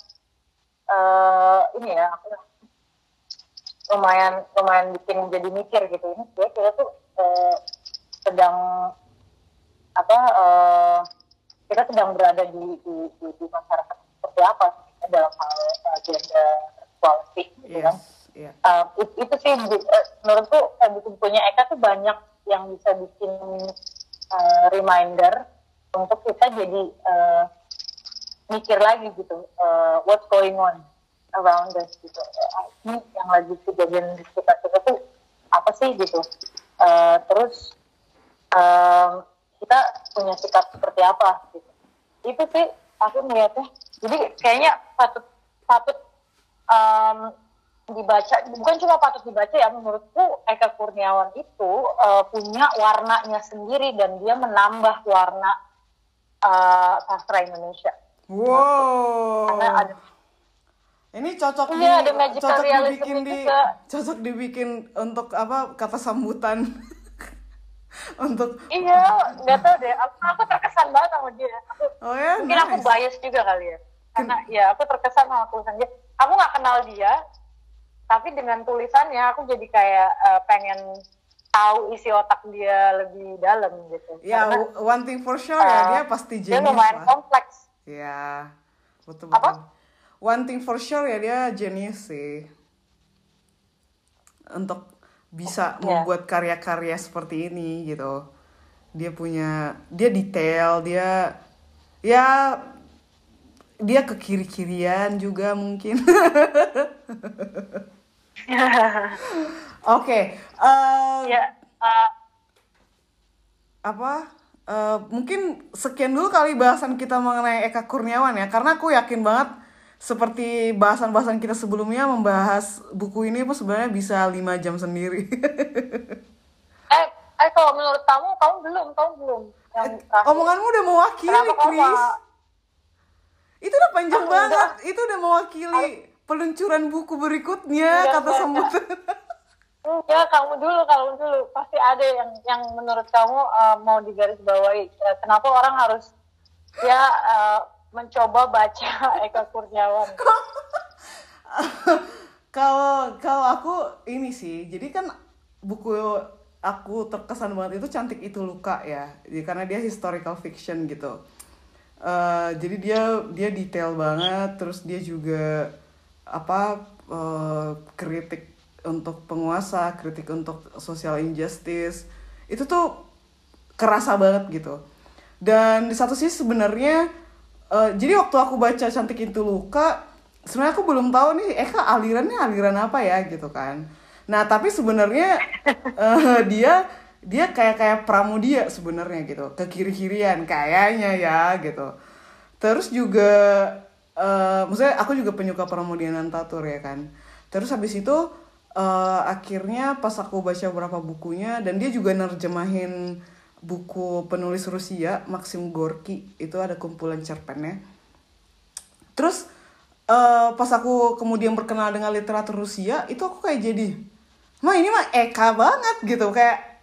uh, ini ya aku lumayan lumayan bikin jadi mikir gitu. Ini dia kita tuh uh, sedang apa uh, kita sedang berada di, di, di, di masyarakat seperti apa dalam hal uh, gender equality gitu kan. Yeah. uh, itu, itu sih uh, menurutku uh, buku-bukunya Eka tuh banyak yang bisa bikin uh, reminder untuk kita jadi uh, mikir lagi gitu uh, what's going on around us gitu. Uh, ini yang lagi kejadian di sekitar kita tuh apa sih gitu? Uh, terus um, kita punya sikap seperti apa gitu. Itu sih aku melihatnya. Jadi kayaknya patut patut um, dibaca bukan cuma patut dibaca ya menurutku Eka Kurniawan itu uh, punya warnanya sendiri dan dia menambah warna uh, sastra Indonesia. Wow. Karena ada ini cocok iya, di, ada cocok dibikin di cocok dibikin untuk apa kata sambutan untuk iya nggak tahu deh aku, aku terkesan banget sama dia aku, oh ya mungkin nice. aku bias juga kali ya karena Ken ya aku terkesan sama tulisan dia aku nggak kenal dia tapi dengan tulisannya aku jadi kayak uh, pengen tahu isi otak dia lebih dalam gitu. Ya Karena, one thing for sure uh, ya dia pasti jenis dia lumayan lah. kompleks. Ya betul betul apa? One thing for sure ya dia genius sih. Untuk bisa yeah. membuat karya-karya seperti ini gitu. Dia punya dia detail dia ya dia ke kiri kirian juga mungkin oke okay. uh, yeah, uh, apa uh, mungkin sekian dulu kali bahasan kita mengenai Eka Kurniawan ya karena aku yakin banget seperti bahasan-bahasan kita sebelumnya membahas buku ini pun sebenarnya bisa lima jam sendiri. eh, eh kalau menurut kamu, kamu belum, kamu belum. Yang eh, omonganmu udah mewakili, Chris. Itu udah panjang banget. Udah. Itu udah mewakili. Peluncuran buku berikutnya enggak, kata sambutan. Enggak, kamu dulu, kamu dulu. Pasti ada yang yang menurut kamu uh, mau digarisbawahi. Kenapa orang harus ya uh, mencoba baca Eka Kurniawan? Kalau kalau aku ini sih, jadi kan buku aku terkesan banget itu cantik itu luka ya, jadi, karena dia historical fiction gitu. Uh, jadi dia dia detail banget, terus dia juga apa uh, kritik untuk penguasa, kritik untuk social injustice, itu tuh kerasa banget gitu. Dan di satu sisi sebenarnya uh, jadi waktu aku baca cantik itu luka sebenarnya aku belum tahu nih Eka alirannya aliran apa ya gitu kan. Nah tapi sebenarnya uh, dia dia kayak kayak pramudia sebenarnya gitu. Ke kiri kirian kayaknya ya gitu. Terus juga uh, maksudnya aku juga penyuka pramudia Nantatur ya kan? Terus habis itu uh, akhirnya pas aku baca beberapa bukunya dan dia juga nerjemahin buku penulis Rusia Maxim Gorky itu ada kumpulan cerpennya. Terus uh, pas aku kemudian berkenal dengan literatur Rusia itu aku kayak jadi mah ini mah Eka banget gitu. Kayak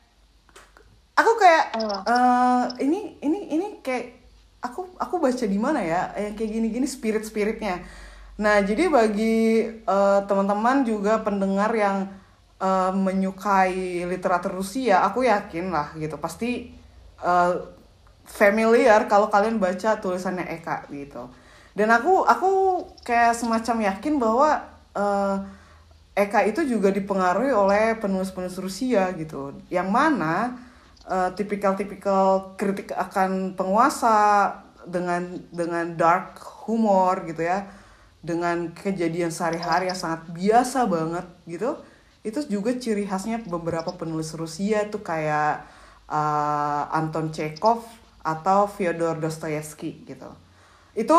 aku kayak uh, ini ini ini kayak aku aku baca di mana ya? Yang kayak gini-gini spirit spiritnya nah jadi bagi uh, teman-teman juga pendengar yang uh, menyukai literatur Rusia, aku yakin lah gitu pasti uh, familiar kalau kalian baca tulisannya Eka gitu. Dan aku aku kayak semacam yakin bahwa uh, Eka itu juga dipengaruhi oleh penulis-penulis Rusia gitu, yang mana tipikal tipikal-tipikal kritik akan penguasa dengan dengan dark humor gitu ya, dengan kejadian sehari-hari yang sangat biasa banget gitu. Itu juga ciri khasnya beberapa penulis Rusia tuh kayak uh, Anton Chekhov atau Fyodor Dostoevsky gitu. Itu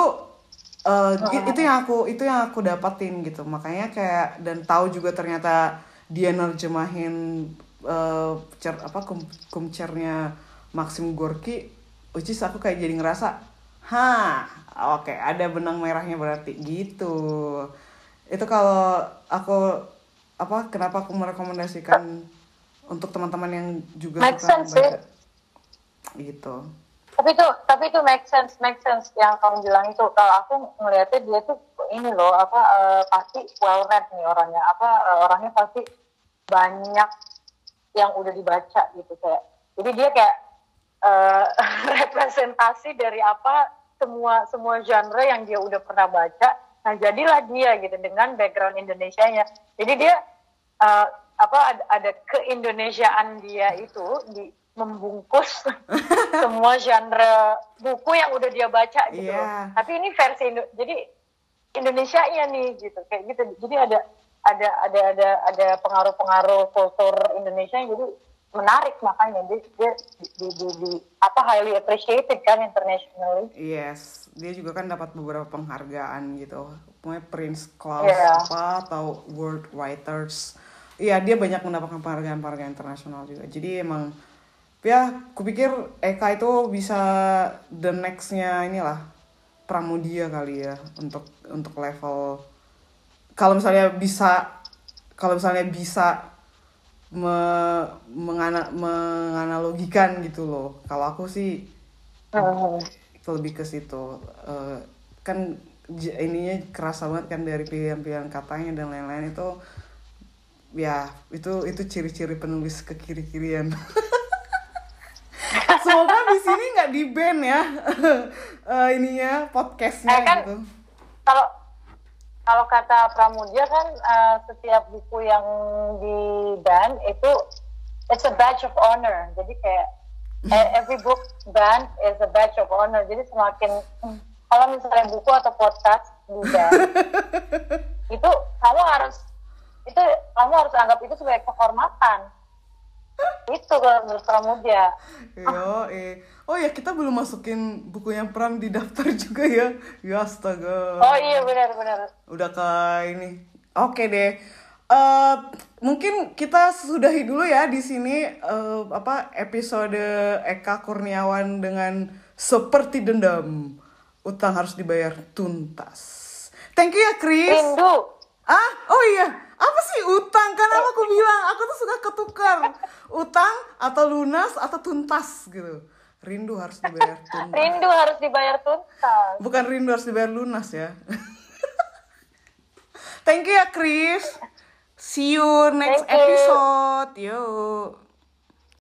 uh, oh. itu yang aku itu yang aku dapatin gitu. Makanya kayak dan tahu juga ternyata dia nerjemahin uh, cer apa kum kumcernya Maxim Gorky which is aku kayak jadi ngerasa ha oke okay, ada benang merahnya berarti gitu itu kalau aku apa kenapa aku merekomendasikan untuk teman-teman yang juga Make suka sense sih. membaca. Gitu. tapi itu tapi itu make sense make sense yang kamu bilang itu kalau aku ngelihatnya dia tuh ini loh apa eh, pasti well read nih orangnya apa eh, orangnya pasti banyak yang udah dibaca gitu kayak jadi dia kayak eh, representasi dari apa semua semua genre yang dia udah pernah baca nah jadilah dia gitu dengan background Indonesianya jadi dia eh, apa ada, ada keindonesiaan dia itu di membungkus semua genre buku yang udah dia baca gitu loh. Iya. Tapi ini versi Indo- jadi Indonesia nya nih gitu kayak gitu. Jadi ada ada ada ada ada pengaruh-pengaruh kultur Indonesia yang jadi menarik makanya dia, dia di, di, di, apa highly appreciated kan internationally. Yes, dia juga kan dapat beberapa penghargaan gitu. Pokoknya Prince Claus Iya. apa atau World Writers. Iya, dia banyak mendapatkan penghargaan-penghargaan internasional juga. Jadi emang ya kupikir Eka itu bisa the nextnya inilah Pramudia kali ya untuk untuk level kalau misalnya bisa kalau misalnya bisa me, mengana, menganalogikan gitu loh. Kalau aku sih Hmm. lebih ke situ Eh, kan ininya kerasa banget kan dari pilihan-pilihan katanya dan lain-lain itu ya itu itu ciri-ciri penulis ke kiri-kirian semoga di sini nggak di ban ya Eh, ininya podcastnya Eh, kan- gitu Kalau kalau kata Pramudia kan eh, setiap buku yang di ban itu it's a badge of honor. Jadi kayak eh, every book ban is a badge of honor. Jadi semakin kalau misalnya buku atau podcast di ban itu kamu harus itu kamu harus anggap itu sebagai kehormatan. Itu kalau menurut Pramudia. Yo, eh. Oh ya kita belum masukin bukunya Pram di daftar juga ya. Ya astaga. Oh iya benar-benar. Udah ke ini. Oke deh. Eh mungkin kita sudahi dulu ya di sini eh, apa episode Eka Kurniawan dengan seperti dendam utang harus dibayar tuntas. Thank you ya Chris. Rindu. Ah, oh iya. Apa sih utang? Kan aku bilang, aku tuh suka ketukar. Utang atau lunas atau tuntas gitu. Rindu harus dibayar tuntas. Rindu harus dibayar tuntas. Bukan rindu harus dibayar lunas ya. Thank you ya Chris. See you next Thank you. episode. Yo.